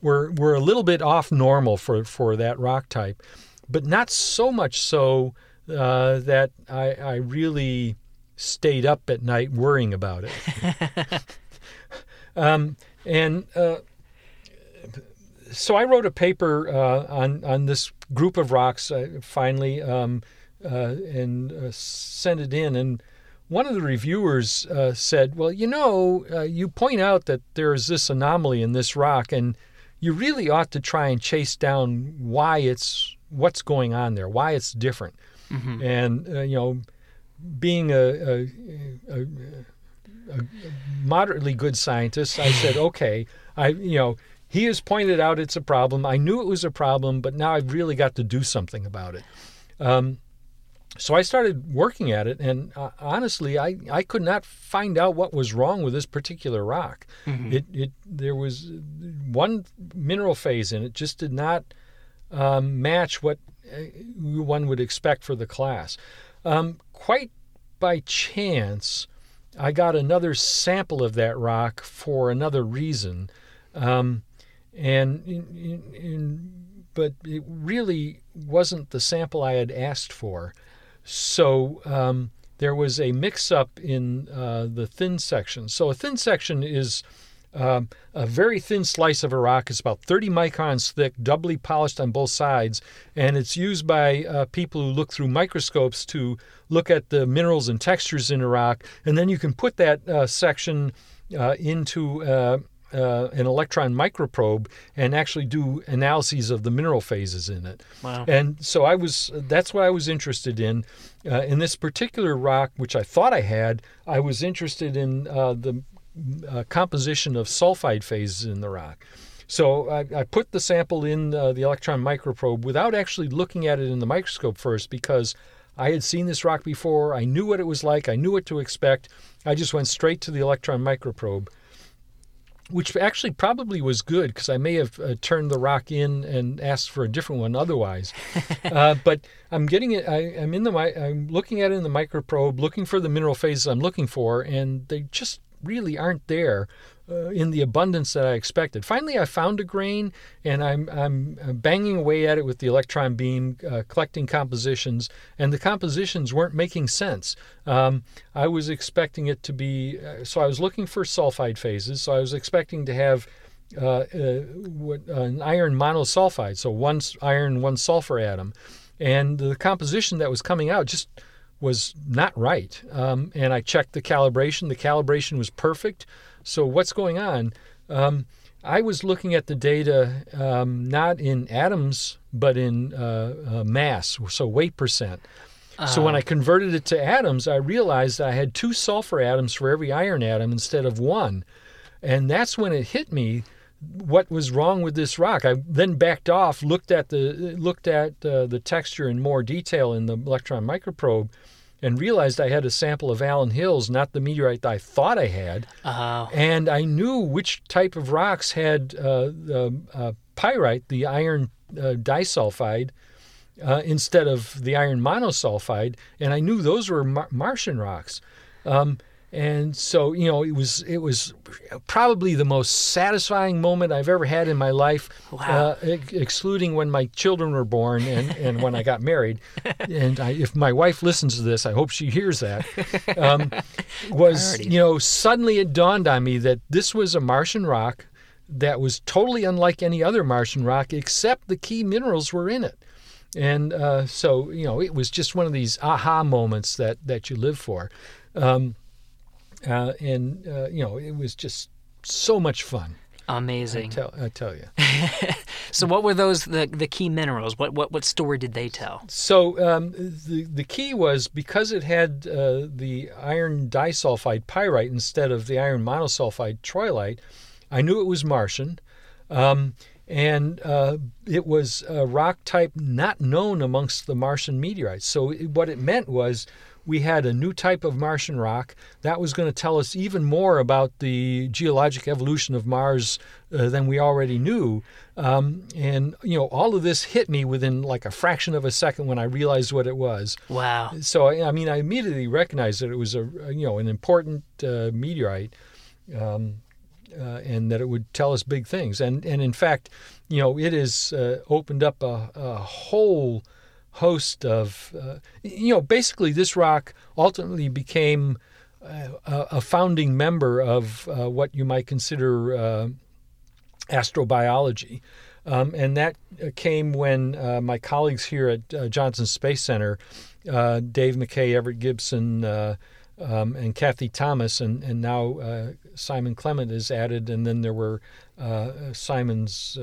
were were a little bit off normal for for that rock type, but not so much so uh, that I, I really stayed up at night worrying about it. um, and uh, so I wrote a paper uh, on on this group of rocks uh, finally, um, uh, and uh, sent it in and one of the reviewers uh, said, "Well, you know, uh, you point out that there is this anomaly in this rock, and you really ought to try and chase down why it's what's going on there, why it's different." And uh, you know, being a, a, a, a moderately good scientist, I said, "Okay, I you know." He has pointed out it's a problem. I knew it was a problem, but now I've really got to do something about it. Um, so I started working at it, and uh, honestly, I, I could not find out what was wrong with this particular rock. It, it there was one mineral phase in it just did not um, match what uh, one would expect for the class. Um, quite by chance, I got another sample of that rock for another reason, um, and in, in, in, but it really wasn't the sample I had asked for. So um, there was a mix-up in uh, the thin section. So a thin section is um, a very thin slice of a rock. It's about 30 microns thick, doubly polished on both sides, and it's used by uh, people who look through microscopes to look at the minerals and textures in a rock. And then you can put that uh, section uh, into uh, an electron microprobe and actually do analyses of the mineral phases in it. Wow. And so I was that's what I was interested in. Uh, in this particular rock, which I thought I had, I was interested in uh, the uh, composition of sulfide phases in the rock. So I, I put the sample in uh, the electron microprobe without actually looking at it in the microscope first because I had seen this rock before. I knew what it was like. I knew what to expect. I just went straight to the electron microprobe which actually probably was good because I may have uh, turned the rock in and asked for a different one otherwise. uh, but I'm getting it. I, I'm in the. I'm looking at it in the microprobe, looking for the mineral phases I'm looking for, and they just really aren't there uh, in the abundance that I expected. Finally, I found a grain, and I'm I'm uh, banging away at it with the electron beam, uh, collecting compositions, and the compositions weren't making sense. Um, I was expecting it to be. Uh, so I was looking for sulfide phases. So I was expecting to have uh, uh, an iron monosulfide, so one iron, one sulfur atom, and the composition that was coming out just was not right. Um, and I checked the calibration; the calibration was perfect. So what's going on? Um, I was looking at the data um, not in atoms, but in uh, uh, mass, so weight percent. So when I converted it to atoms, I realized I had two sulfur atoms for every iron atom instead of one. And that's when it hit me what was wrong with this rock. I then backed off, looked at the looked at uh, the texture in more detail in the electron microprobe, and realized I had a sample of Allan Hills, not the meteorite I thought I had. Oh, And I knew which type of rocks had uh, the uh, pyrite, the iron uh, disulfide, uh, instead of the iron monosulfide, and I knew those were Mar- Martian rocks. Um, and so, you know, it was it was probably the most satisfying moment I've ever had in my life, Wow. uh, ex- excluding when my children were born and, and when I got married. And I, if my wife listens to this, I hope she hears that. Um, was Priorities. you know suddenly it dawned on me that this was a Martian rock that was totally unlike any other Martian rock, except the key minerals were in it. And uh, so, you know, it was just one of these aha moments that, that you live for. Um, uh, and, uh, you know, it was just so much fun. I amazing. tell, I tell you. So, what were those the the key minerals? What what what story did they tell? So um, the the key was because it had uh, the iron disulfide pyrite instead of the iron monosulfide troilite, I knew it was Martian, um, and uh, it was a rock type not known amongst the Martian meteorites. So it, what it meant was we had a new type of Martian rock that was going to tell us even more about the geologic evolution of Mars uh, than we already knew. Um, and you know, all of this hit me within like a fraction of a second when I realized what it was. Wow. So I I mean, I immediately recognized that it was a you know an important uh, meteorite, um, uh, and that it would tell us big things. And and in fact, you know, it has uh, opened up a, a whole host of uh, you know basically this rock ultimately became uh, a, a founding member of uh, what you might consider uh, astrobiology. Um, and that uh, came when uh, my colleagues here at Johnson Space Center, Dave McKay, Everett Gibson, um, and Kathy Thomas, and, and now Simon Clemett is added, and then there were Simon's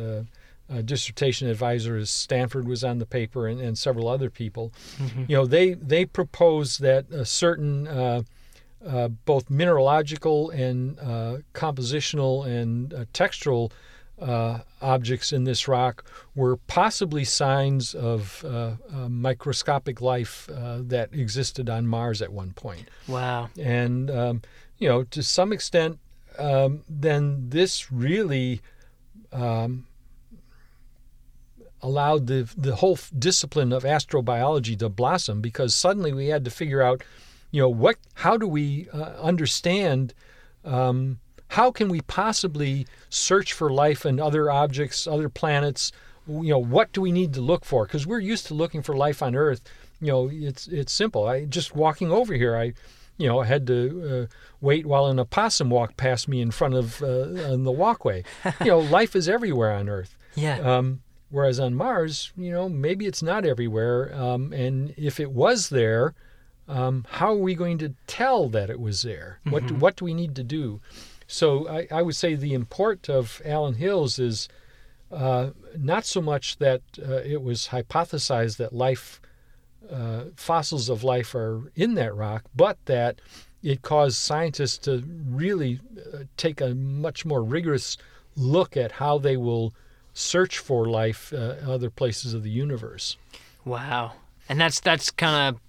uh, dissertation advisor, at Stanford, was on the paper, and, and several other people. You know, they they proposed that a certain uh, uh, both mineralogical and uh, compositional and uh, textural uh, objects in this rock were possibly signs of uh, uh, microscopic life uh, that existed on Mars at one point. Wow. And, um, you know, to some extent, um, then this really um, allowed the, the whole f- discipline of astrobiology to blossom because suddenly we had to figure out, you know, what, how do we uh, understand um, how can we possibly search for life in other objects, other planets? You know, what do we need to look for? Because we're used to looking for life on Earth. You know, it's it's simple. I just walking over here, I, you know, I had to uh, wait while an opossum walked past me in front of uh, on the walkway. You know, life is everywhere on Earth. Yeah. Um, whereas on Mars, you know, maybe it's not everywhere. Um, and if it was there, um, how are we going to tell that it was there? What do, what do we need to do? So I, I would say the import of Allan Hills is uh, not so much that uh, it was hypothesized that life, uh, fossils of life are in that rock, but that it caused scientists to really uh, take a much more rigorous look at how they will search for life uh, other places of the universe. Wow. And that's that's kind of,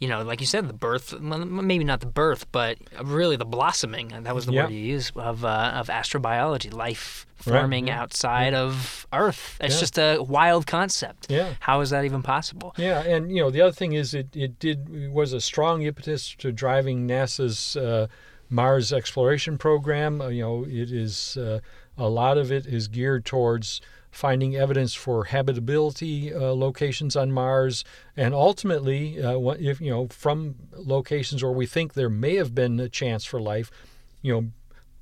you know, like you said, the birth. Maybe not the birth, but really the blossoming. That was the Yeah. word you used of uh, of astrobiology, life Right, forming yeah, outside of Earth. It's Yeah. just a wild concept. Yeah. How is that even possible? Yeah, and you know the other thing is it it did it was a strong impetus to driving NASA's uh, Mars exploration program. Uh, you know, it is uh, a lot of it is geared towards finding evidence for habitability uh, locations on Mars, and ultimately, uh, if you know from locations where we think there may have been a chance for life, you know,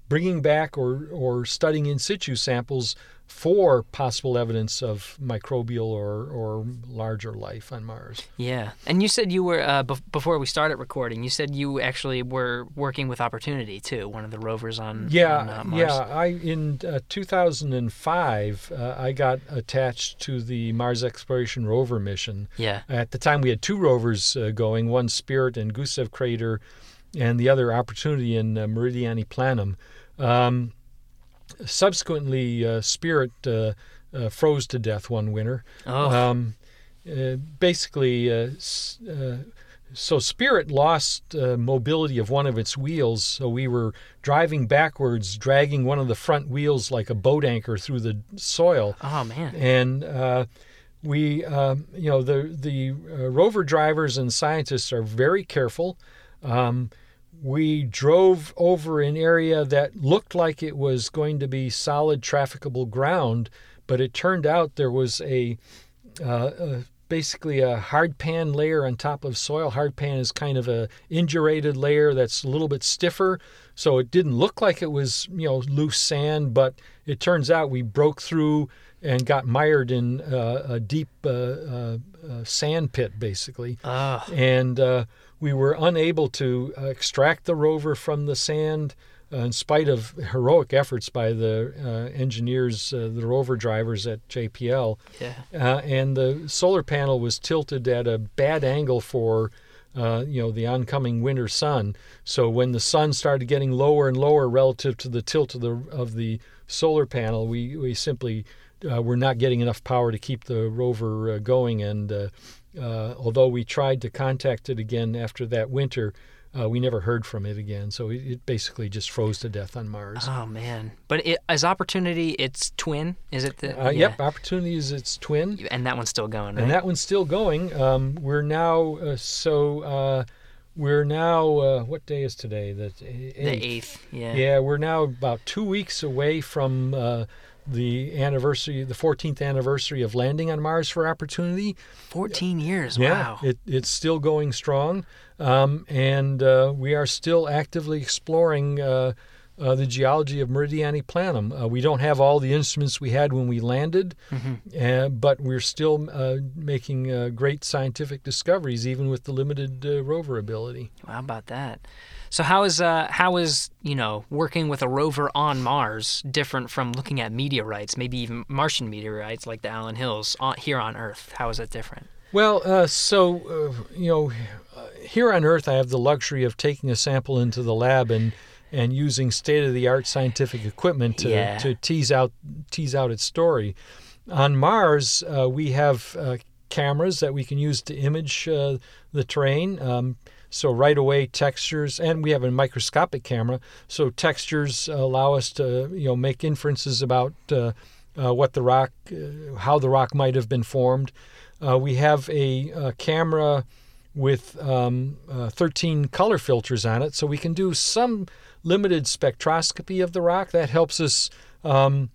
bringing back or or studying in situ samples for possible evidence of microbial or, or larger life on Mars. Yeah, and you said you were uh, bef- before we started recording. You said you actually were working with Opportunity too, one of the rovers on Yeah, on, uh, Mars. yeah. I in uh, 2005 uh, I got attached to the Mars Exploration Rover mission. yeah, At the time, we had two rovers uh, going: one Spirit in Gusev Crater, and the other Opportunity in uh, Meridiani Planum. Um, subsequently, uh, Spirit uh, uh, froze to death one winter. Oh, Um, uh, basically, uh, uh, so Spirit lost uh, mobility of one of its wheels, so we were driving backwards, dragging one of the front wheels like a boat anchor through the soil oh man. and uh, we, um, you know, the the uh, rover drivers and scientists are very careful. Um, we drove over an area that looked like it was going to be solid trafficable ground, but it turned out there was a uh, uh, basically a hard pan layer on top of soil. Hard pan is kind of a indurated layer that's a little bit stiffer, so it didn't look like it was you know loose sand, but it turns out we broke through and got mired in uh, a deep uh, uh, uh, sand pit, basically Oh, and uh, we were unable to extract the rover from the sand uh, in spite of heroic efforts by the uh, engineers, uh, the rover drivers at JPL. yeah. Uh, and the solar panel was tilted at a bad angle for uh, you know the oncoming winter sun. So when the sun started getting lower and lower relative to the tilt of the of the solar panel, we we simply uh, were not getting enough power to keep the rover uh, going. And uh, uh, although we tried to contact it again after that winter, uh, we never heard from it again. So it, it basically just froze to death on Mars. Oh man. But it, as Opportunity, it's twin. Is it the? Yeah. Yep, Opportunity is its twin. And that one's still going, right? and that one's still going. Um, we're now uh, so uh, we're now uh, what day is today? The eighth. the eighth. Yeah. Yeah, we're now about two weeks away from uh, the anniversary, the 14th anniversary of landing on Mars for Opportunity. Fourteen years. Yeah, Wow. it, it's still going strong, um, and uh, we are still actively exploring. Uh, uh, the geology of Meridiani Planum. Uh, we don't have all the instruments we had when we landed, uh, but we're still uh, making uh, great scientific discoveries, even with the limited uh, rover ability. How about that? So how is uh how is you know working with a rover on Mars different from looking at meteorites, maybe even Martian meteorites like the Allan Hills on, here on Earth? How is that different? Well, uh, so uh, you know, uh, here on Earth, I have the luxury of taking a sample into the lab and and using state of the art scientific equipment to, Yeah. to tease out tease out its story. On Mars, uh, we have uh, cameras that we can use to image uh, the terrain. Um, so right away textures, and we have a microscopic camera. So textures allow us to you know make inferences about uh, uh, what the rock, uh, how the rock might have been formed. Uh, we have a, uh camera with um, uh, 13 color filters on it, so we can do some limited spectroscopy of the rock. That helps us um,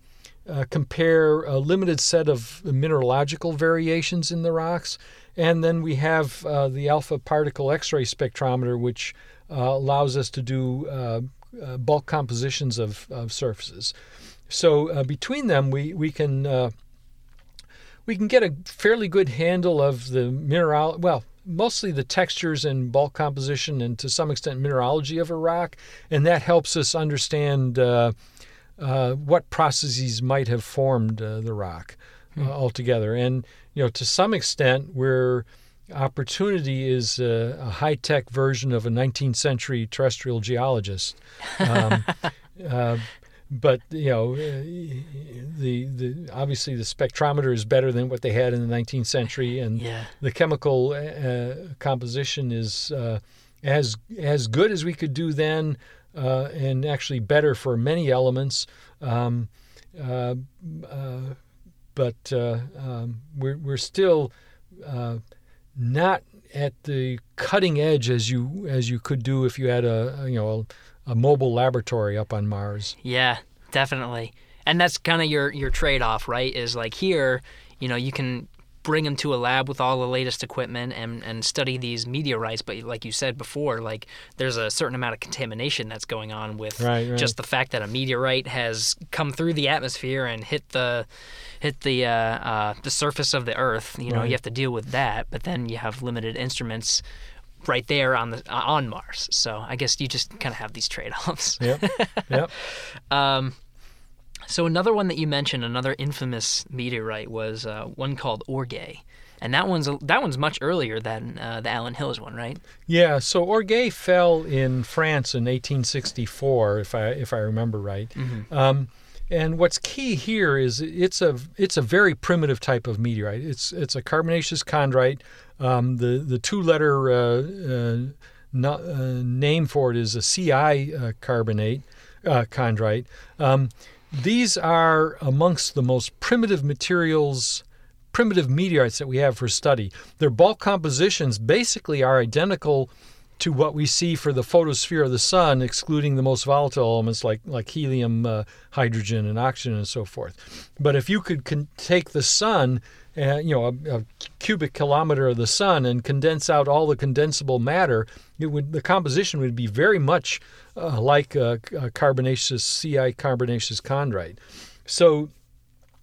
uh, compare a limited set of mineralogical variations in the rocks. And then we have uh, the alpha particle X ray spectrometer, which uh, allows us to do uh, uh, bulk compositions of, of surfaces. So uh, between them, we, we can uh, we can get a fairly good handle of the mineral well mostly the textures and bulk composition and to some extent mineralogy of a rock. And that helps us understand uh, uh, what processes might have formed uh, the rock uh, altogether. And you know to some extent we're opportunity is a, a high-tech version of a 19th century terrestrial geologist um, uh, but you know uh, the the obviously the spectrometer is better than what they had in the 19th century and Yeah. the chemical uh, composition is uh, as as good as we could do then uh, and actually better for many elements um, uh, uh, but uh, um, we're we're still uh, not at the cutting edge as you as you could do if you had a, you know a, a mobile laboratory up on Mars. Yeah, definitely. And that's kind of your your trade off, right? Is like here, you know, you can bring them to a lab with all the latest equipment and, and study these meteorites. But like you said before, like there's a certain amount of contamination that's going on with Right, right. just the fact that a meteorite has come through the atmosphere and hit the hit the uh, uh, the surface of the Earth. You know, Right. you have to deal with that. But then you have limited instruments right there on the uh, on Mars. So I guess you just kind of have these trade-offs. Yep. yep. Um, so another one that you mentioned, another infamous meteorite, was uh, one called Orgueil, and that one's that one's much earlier than uh, the Allan Hills one, right? Yeah, so Orgueil fell in France in 1864, if I if I remember right. Um, and what's key here is it's a it's a very primitive type of meteorite. It's it's a carbonaceous chondrite. Um, the the two letter uh, uh, uh, name for it is a CI uh, carbonate uh, chondrite. Um, these are amongst the most primitive materials primitive meteorites that we have for study. Their bulk compositions basically are identical to what we see for the photosphere of the sun, excluding the most volatile elements like like helium, uh, hydrogen, and oxygen, and so forth. But if you could con- take the sun, uh, you know, a, a cubic kilometer of the sun, and condense out all the condensable matter, it would the composition would be very much uh, like a, a carbonaceous CI carbonaceous chondrite. So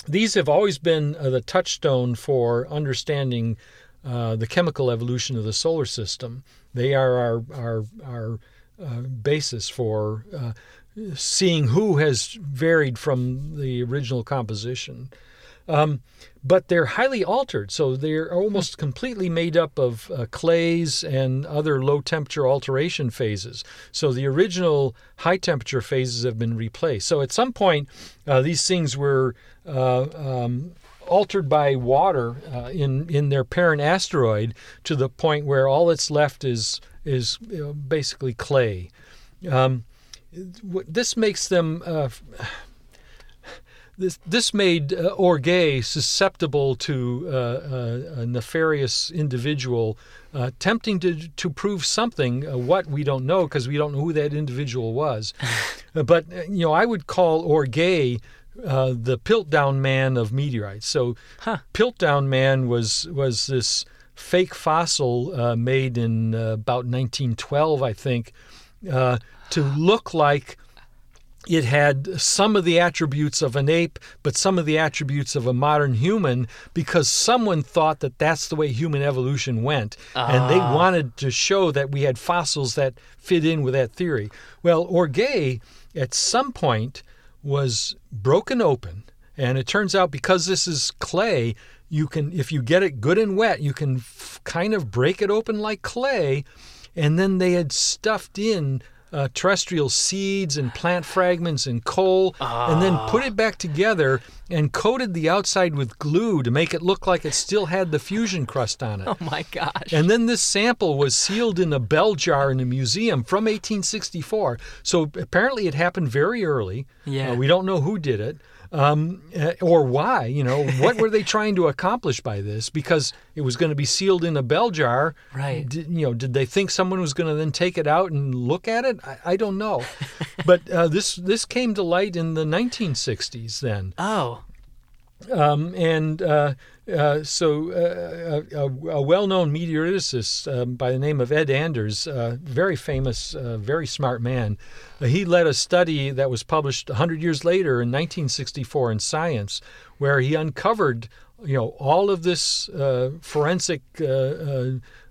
these have always been uh, the touchstone for understanding uh, the chemical evolution of the solar system. They are our our our uh, basis for uh, seeing who has varied from the original composition. Um, but they're highly altered, so they're almost completely made up of uh, clays and other low temperature alteration phases. So the original high temperature phases have been replaced. So at some point, uh, these things were uh, um, altered by water uh, in in their parent asteroid to the point where all that's left is is you know, basically clay. Um, this makes them. This this made uh, Orgueil susceptible to uh, uh, a nefarious individual uh, tempting to to prove something. Uh, what we don't know because we don't know who that individual was. Uh, but uh, you know, I would call Orgueil uh, the Piltdown Man of meteorites. So Huh. Piltdown Man was was this fake fossil uh, made in uh, about 1912, I think, uh, to look like it had some of the attributes of an ape, but some of the attributes of a modern human because someone thought that that's the way human evolution went. And they ah. wanted to show that we had fossils that fit in with that theory. Well, Orgueil, at some point, was broken open. And it turns out because this is clay, you can, if you get it good and wet, you can f- kind of break it open like clay. And then they had stuffed in uh, terrestrial seeds and plant fragments and coal, and then put it back together and coated the outside with glue to make it look like it still had the fusion crust on it. Oh my gosh! And then this sample was sealed in a bell jar in a museum from 1864. So apparently it happened very early. Yeah. Uh, we don't know who did it um, uh, or why. You know, what were they trying to accomplish by this? Because it was going to be sealed in a bell jar. Right. Did, you know, did they think someone was going to then take it out and look at it? I, I don't know. but uh, this this came to light in the 1960s. Then. oh, Um, and uh, uh, so uh, a, a well-known meteoriticist um, by the name of Ed Anders, uh, very famous, uh, very smart man, uh, he led a study that was published 100 years later in 1964 in Science, where he uncovered, you know, all of this forensic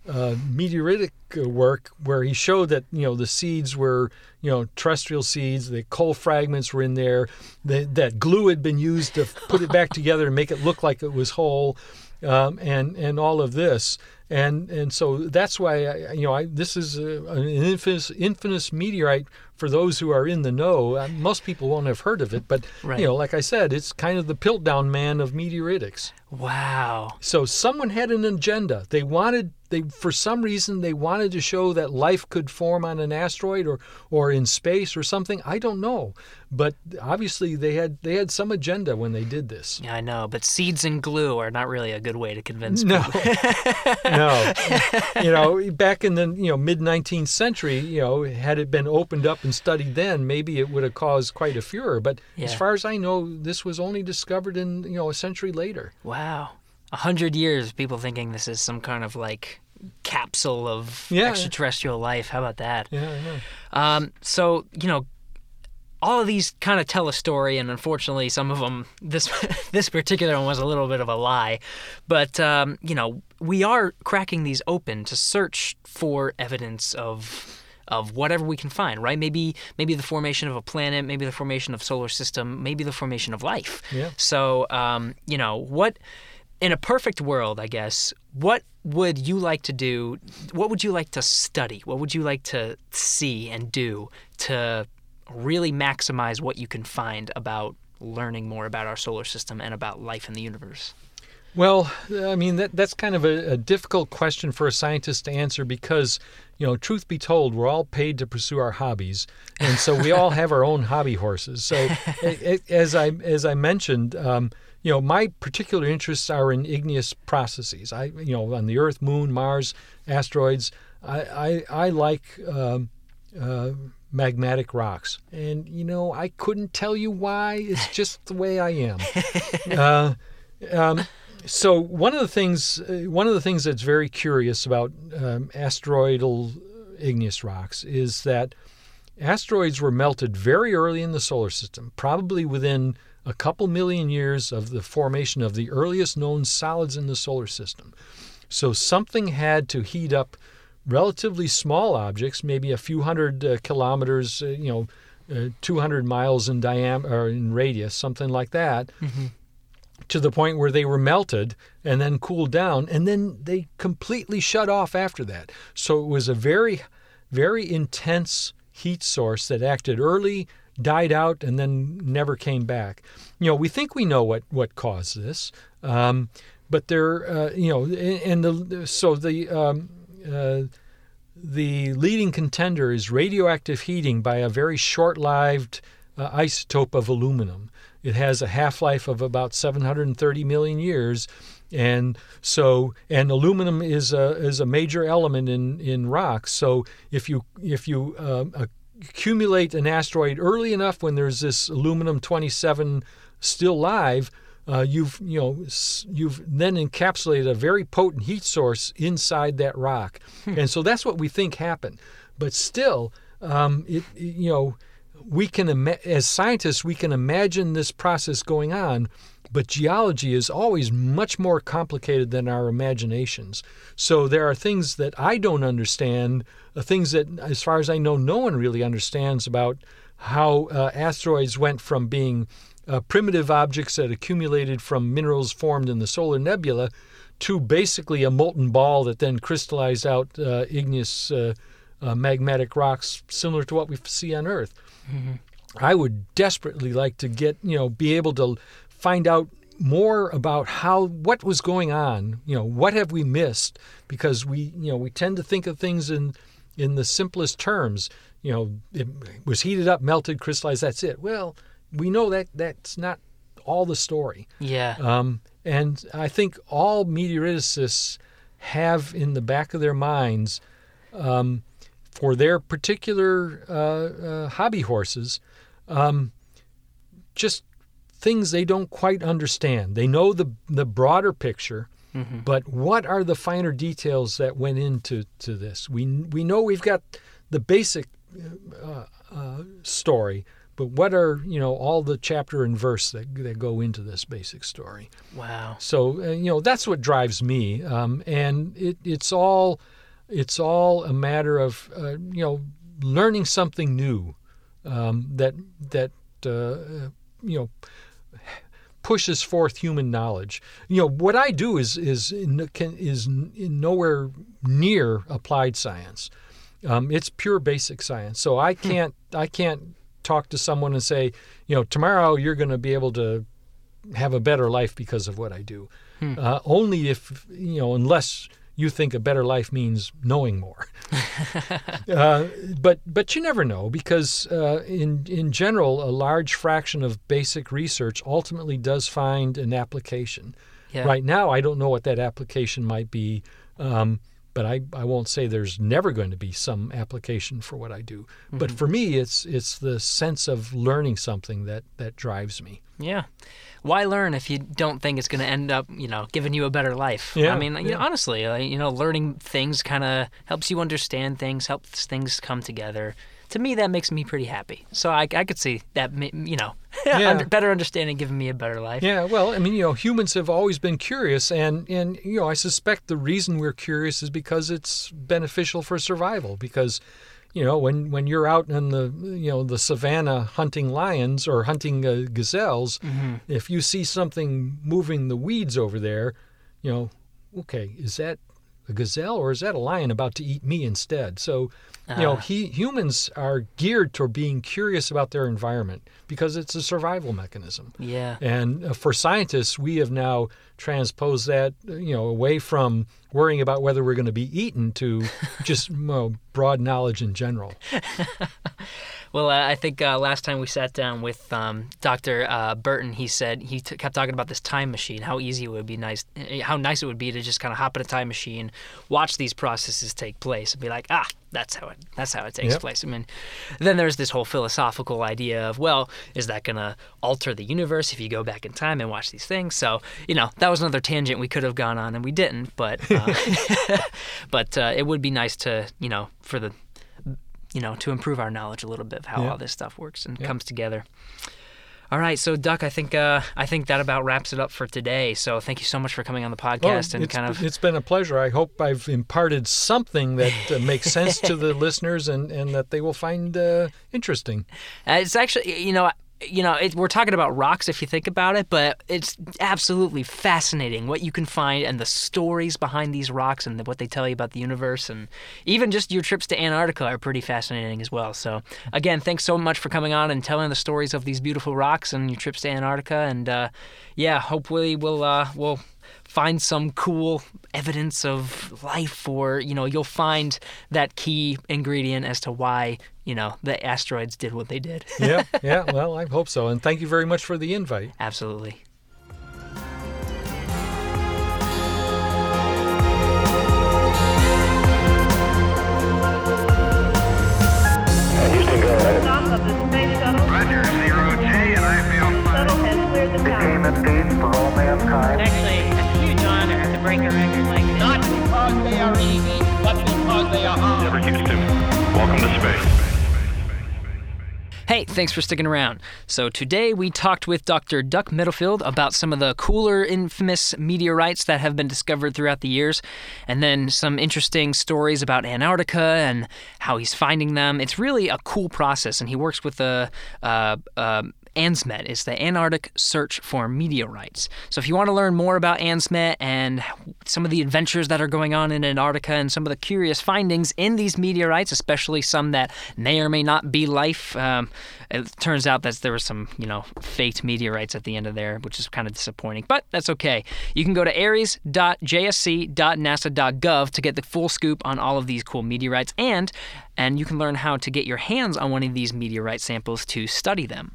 meteoritic work, where he showed that you know the seeds were you know terrestrial seeds, the coal fragments were in there, the, that glue had been used to put it back together and make it look like it was whole, um, and and all of this. And and so that's why I, you know I, this is a, an infamous, infamous meteorite for those who are in the know. Uh, Most people won't have heard of it, but Right. you know, like I said, it's kind of the Piltdown man of meteoritics. wow! So someone had an agenda. They wanted they for some reason they wanted to show that life could form on an asteroid or or in space or something. I don't know, but obviously they had they had some agenda when they did this. Yeah, I know, but seeds and glue are not really a good way to convince No, people. no. You know, back in the you know mid 19th century, you know, had it been opened up and studied then, maybe it would have caused quite a furor. But as far as I know, this was only discovered in you know a century later. Wow. A hundred years, people thinking this is some kind of like capsule of Yeah. extraterrestrial life. How about that? Yeah, know. Um, so you know, all of these kind of tell a story, and unfortunately, some of them this this particular one was a little bit of a lie. But um, you know, we are cracking these open to search for evidence of of whatever we can find. Right? Maybe maybe the formation of a planet, maybe the formation of solar system, maybe the formation of life. Yeah. So um, you know what. In a perfect world, I guess, what would you like to do? What would you like to study? What would you like to see and do to really maximize what you can find about learning more about our solar system and about life in the universe? Well, I mean that that's kind of a, a difficult question for a scientist to answer because, you know, truth be told, we're all paid to pursue our hobbies, and so we all have our own hobby horses. So, as I as I mentioned, um, you know, my particular interests are in igneous processes. I, you know, on the Earth, Moon, Mars, asteroids. I I, I like. Um, uh, magmatic rocks. And, you know, I couldn't tell you why. It's just the way I am. Uh, um, so one of the things, uh, one of the things that's very curious about um, asteroidal igneous rocks is that asteroids were melted very early in the solar system, probably within a couple million years of the formation of the earliest known solids in the solar system. So something had to heat up relatively small objects, maybe a few hundred uh, kilometers, uh, you know, uh, 200 miles in diameter or in radius, something like that, to the point where they were melted and then cooled down, and then they completely shut off after that. So it was a very, very intense heat source that acted early, died out, and then never came back. You know, we think we know what what caused this, um, but there, uh, you know, and the so the um, uh, the leading contender is radioactive heating by a very short-lived uh, isotope of aluminum. It has a half-life of about 730 million years, and so and aluminum is a is a major element in in rocks. So if you if you um, accumulate an asteroid early enough when there's this aluminum 27 still live, uh, you've you know you've then encapsulated a very potent heat source inside that rock, and so that's what we think happened. But still, um, it you know we can ima- as scientists we can imagine this process going on, but geology is always much more complicated than our imaginations. So there are things that I don't understand, uh, things that, as far as I know, no one really understands about how uh, asteroids went from being uh, primitive objects that accumulated from minerals formed in the solar nebula to basically a molten ball that then crystallized out uh, igneous uh, uh, magmatic rocks similar to what we see on Earth. I would desperately like to get, you know, be able to find out more about how what was going on, you know, what have we missed because we, you know, we tend to think of things in in the simplest terms, you know, it was heated up, melted, crystallized, that's it. Well, we know that that's not all the story. Yeah. Um, and I think all meteoriticists have in the back of their minds, um, for their particular uh, uh, hobby horses, um, just things they don't quite understand. They know the the broader picture, but what are the finer details that went into to this? We we know we've got the basic uh, uh, story, but what are you know all the chapter and verse that that go into this basic story? wow. So uh, you know that's what drives me, um, and it, it's all it's all a matter of uh, you know learning something new um, that that uh, you know pushes forth human knowledge. You know what I do is is in, can, is nowhere near applied science. Um, it's pure basic science. So I can't I can't talk to someone and say you know tomorrow you're going to be able to have a better life because of what I do. Uh, only if you know, unless you think a better life means knowing more. uh, but but you never know because uh, in in general, a large fraction of basic research ultimately does find an application. Yeah. Right now, I don't know what that application might be. Um, but I, I won't say there's never going to be some application for what I do. But for me, it's it's the sense of learning something that that drives me. Yeah. Why learn if you don't think it's going to end up, you know, giving you a better life? Yeah, I mean, you know, honestly, like, you know, learning things kind of helps you understand things, helps things come together. To me, that makes me pretty happy. So I, I could see that, you know, Yeah. under, better understanding giving me a better life. Yeah, well, I mean, you know, humans have always been curious, and and you know, I suspect the reason we're curious is because it's beneficial for survival. Because, you know, when when you're out in the you know the savannah hunting lions or hunting uh, gazelles, if you see something moving the weeds over there, you know, okay, is that a gazelle or is that a lion about to eat me instead? So, you know, Ah. he, humans are geared toward being curious about their environment because it's a survival mechanism. Yeah. And uh, for scientists, we have now transposed that, you know, away from worrying about whether we're going to be eaten to just well, broad knowledge in general. Well, uh, I think uh, last time we sat down with um, Dr. Uh, Burton, he said he t- kept talking about this time machine. How easy it would be nice, eh, how nice it would be to just kind of hop in a time machine, watch these processes take place, and be like, ah, that's how it that's how it takes Yep. place. I mean, then there's this whole philosophical idea of, well, is that going to alter the universe if you go back in time and watch these things? So you know, that was another tangent we could have gone on, and we didn't. But uh, but uh, it would be nice to you know for the you know, to improve our knowledge a little bit of how Yeah. all this stuff works and Yeah. comes together. All right, so Duck, I think uh, I think that about wraps it up for today. So thank you so much for coming on the podcast and kind of it's been a pleasure. I hope I've imparted something that uh, makes sense to the listeners and, and that they will find uh, interesting. Uh, it's actually, you know, you know, it, we're talking about rocks if you think about it, but it's absolutely fascinating what you can find and the stories behind these rocks and what they tell you about the universe, and even just your trips to Antarctica are pretty fascinating as well. So, again, thanks so much for coming on and telling the stories of these beautiful rocks and your trips to Antarctica, and uh, yeah, hopefully we'll uh, we'll find some cool evidence of life or you know you'll find that key ingredient as to why you know the asteroids did what they did Yeah, yeah. Well, I hope so. And thank you very much for the invite. absolutely Hey, thanks for sticking around. So, today we talked with Dr. Duck Mittlefehldt about some of the cooler, infamous meteorites that have been discovered throughout the years, and then some interesting stories about Antarctica and how he's finding them. It's really a cool process, and he works with the uh, uh, ANSMET. It's the Antarctic Search for Meteorites. So, if you want to learn more about ANSMET and some of the adventures that are going on in Antarctica and some of the curious findings in these meteorites, especially some that may or may not be life, um, it turns out that there were some, you know, faked meteorites at the end of there, which is kind of disappointing, but that's okay. You can go to ares.jsc.nasa.gov to get the full scoop on all of these cool meteorites and and you can learn how to get your hands on one of these meteorite samples to study them.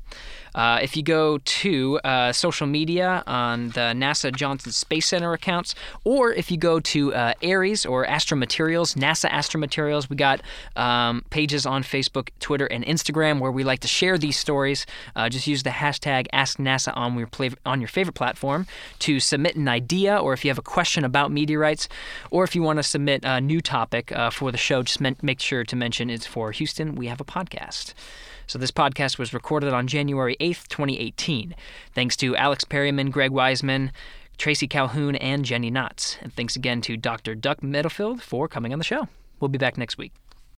Uh, if you go to uh, social media on the NASA Johnson Space Center accounts, or if you go to uh, Ares or Astromaterials, NASA Astromaterials, we got um, pages on Facebook, Twitter, and Instagram where we like to share these stories. Uh, just use the hashtag AskNASA on your play- on your favorite platform to submit an idea, or if you have a question about meteorites, or if you want to submit a new topic uh, for the show, just make sure to mention it's for Houston. We have a podcast. So this podcast was recorded on January 8th, 2018. Thanks to Alex Perryman, Greg Wiseman, Tracy Calhoun, and Jenny Knotts. And thanks again to Dr. Duck Mittlefehldt for coming on the show. We'll be back next week.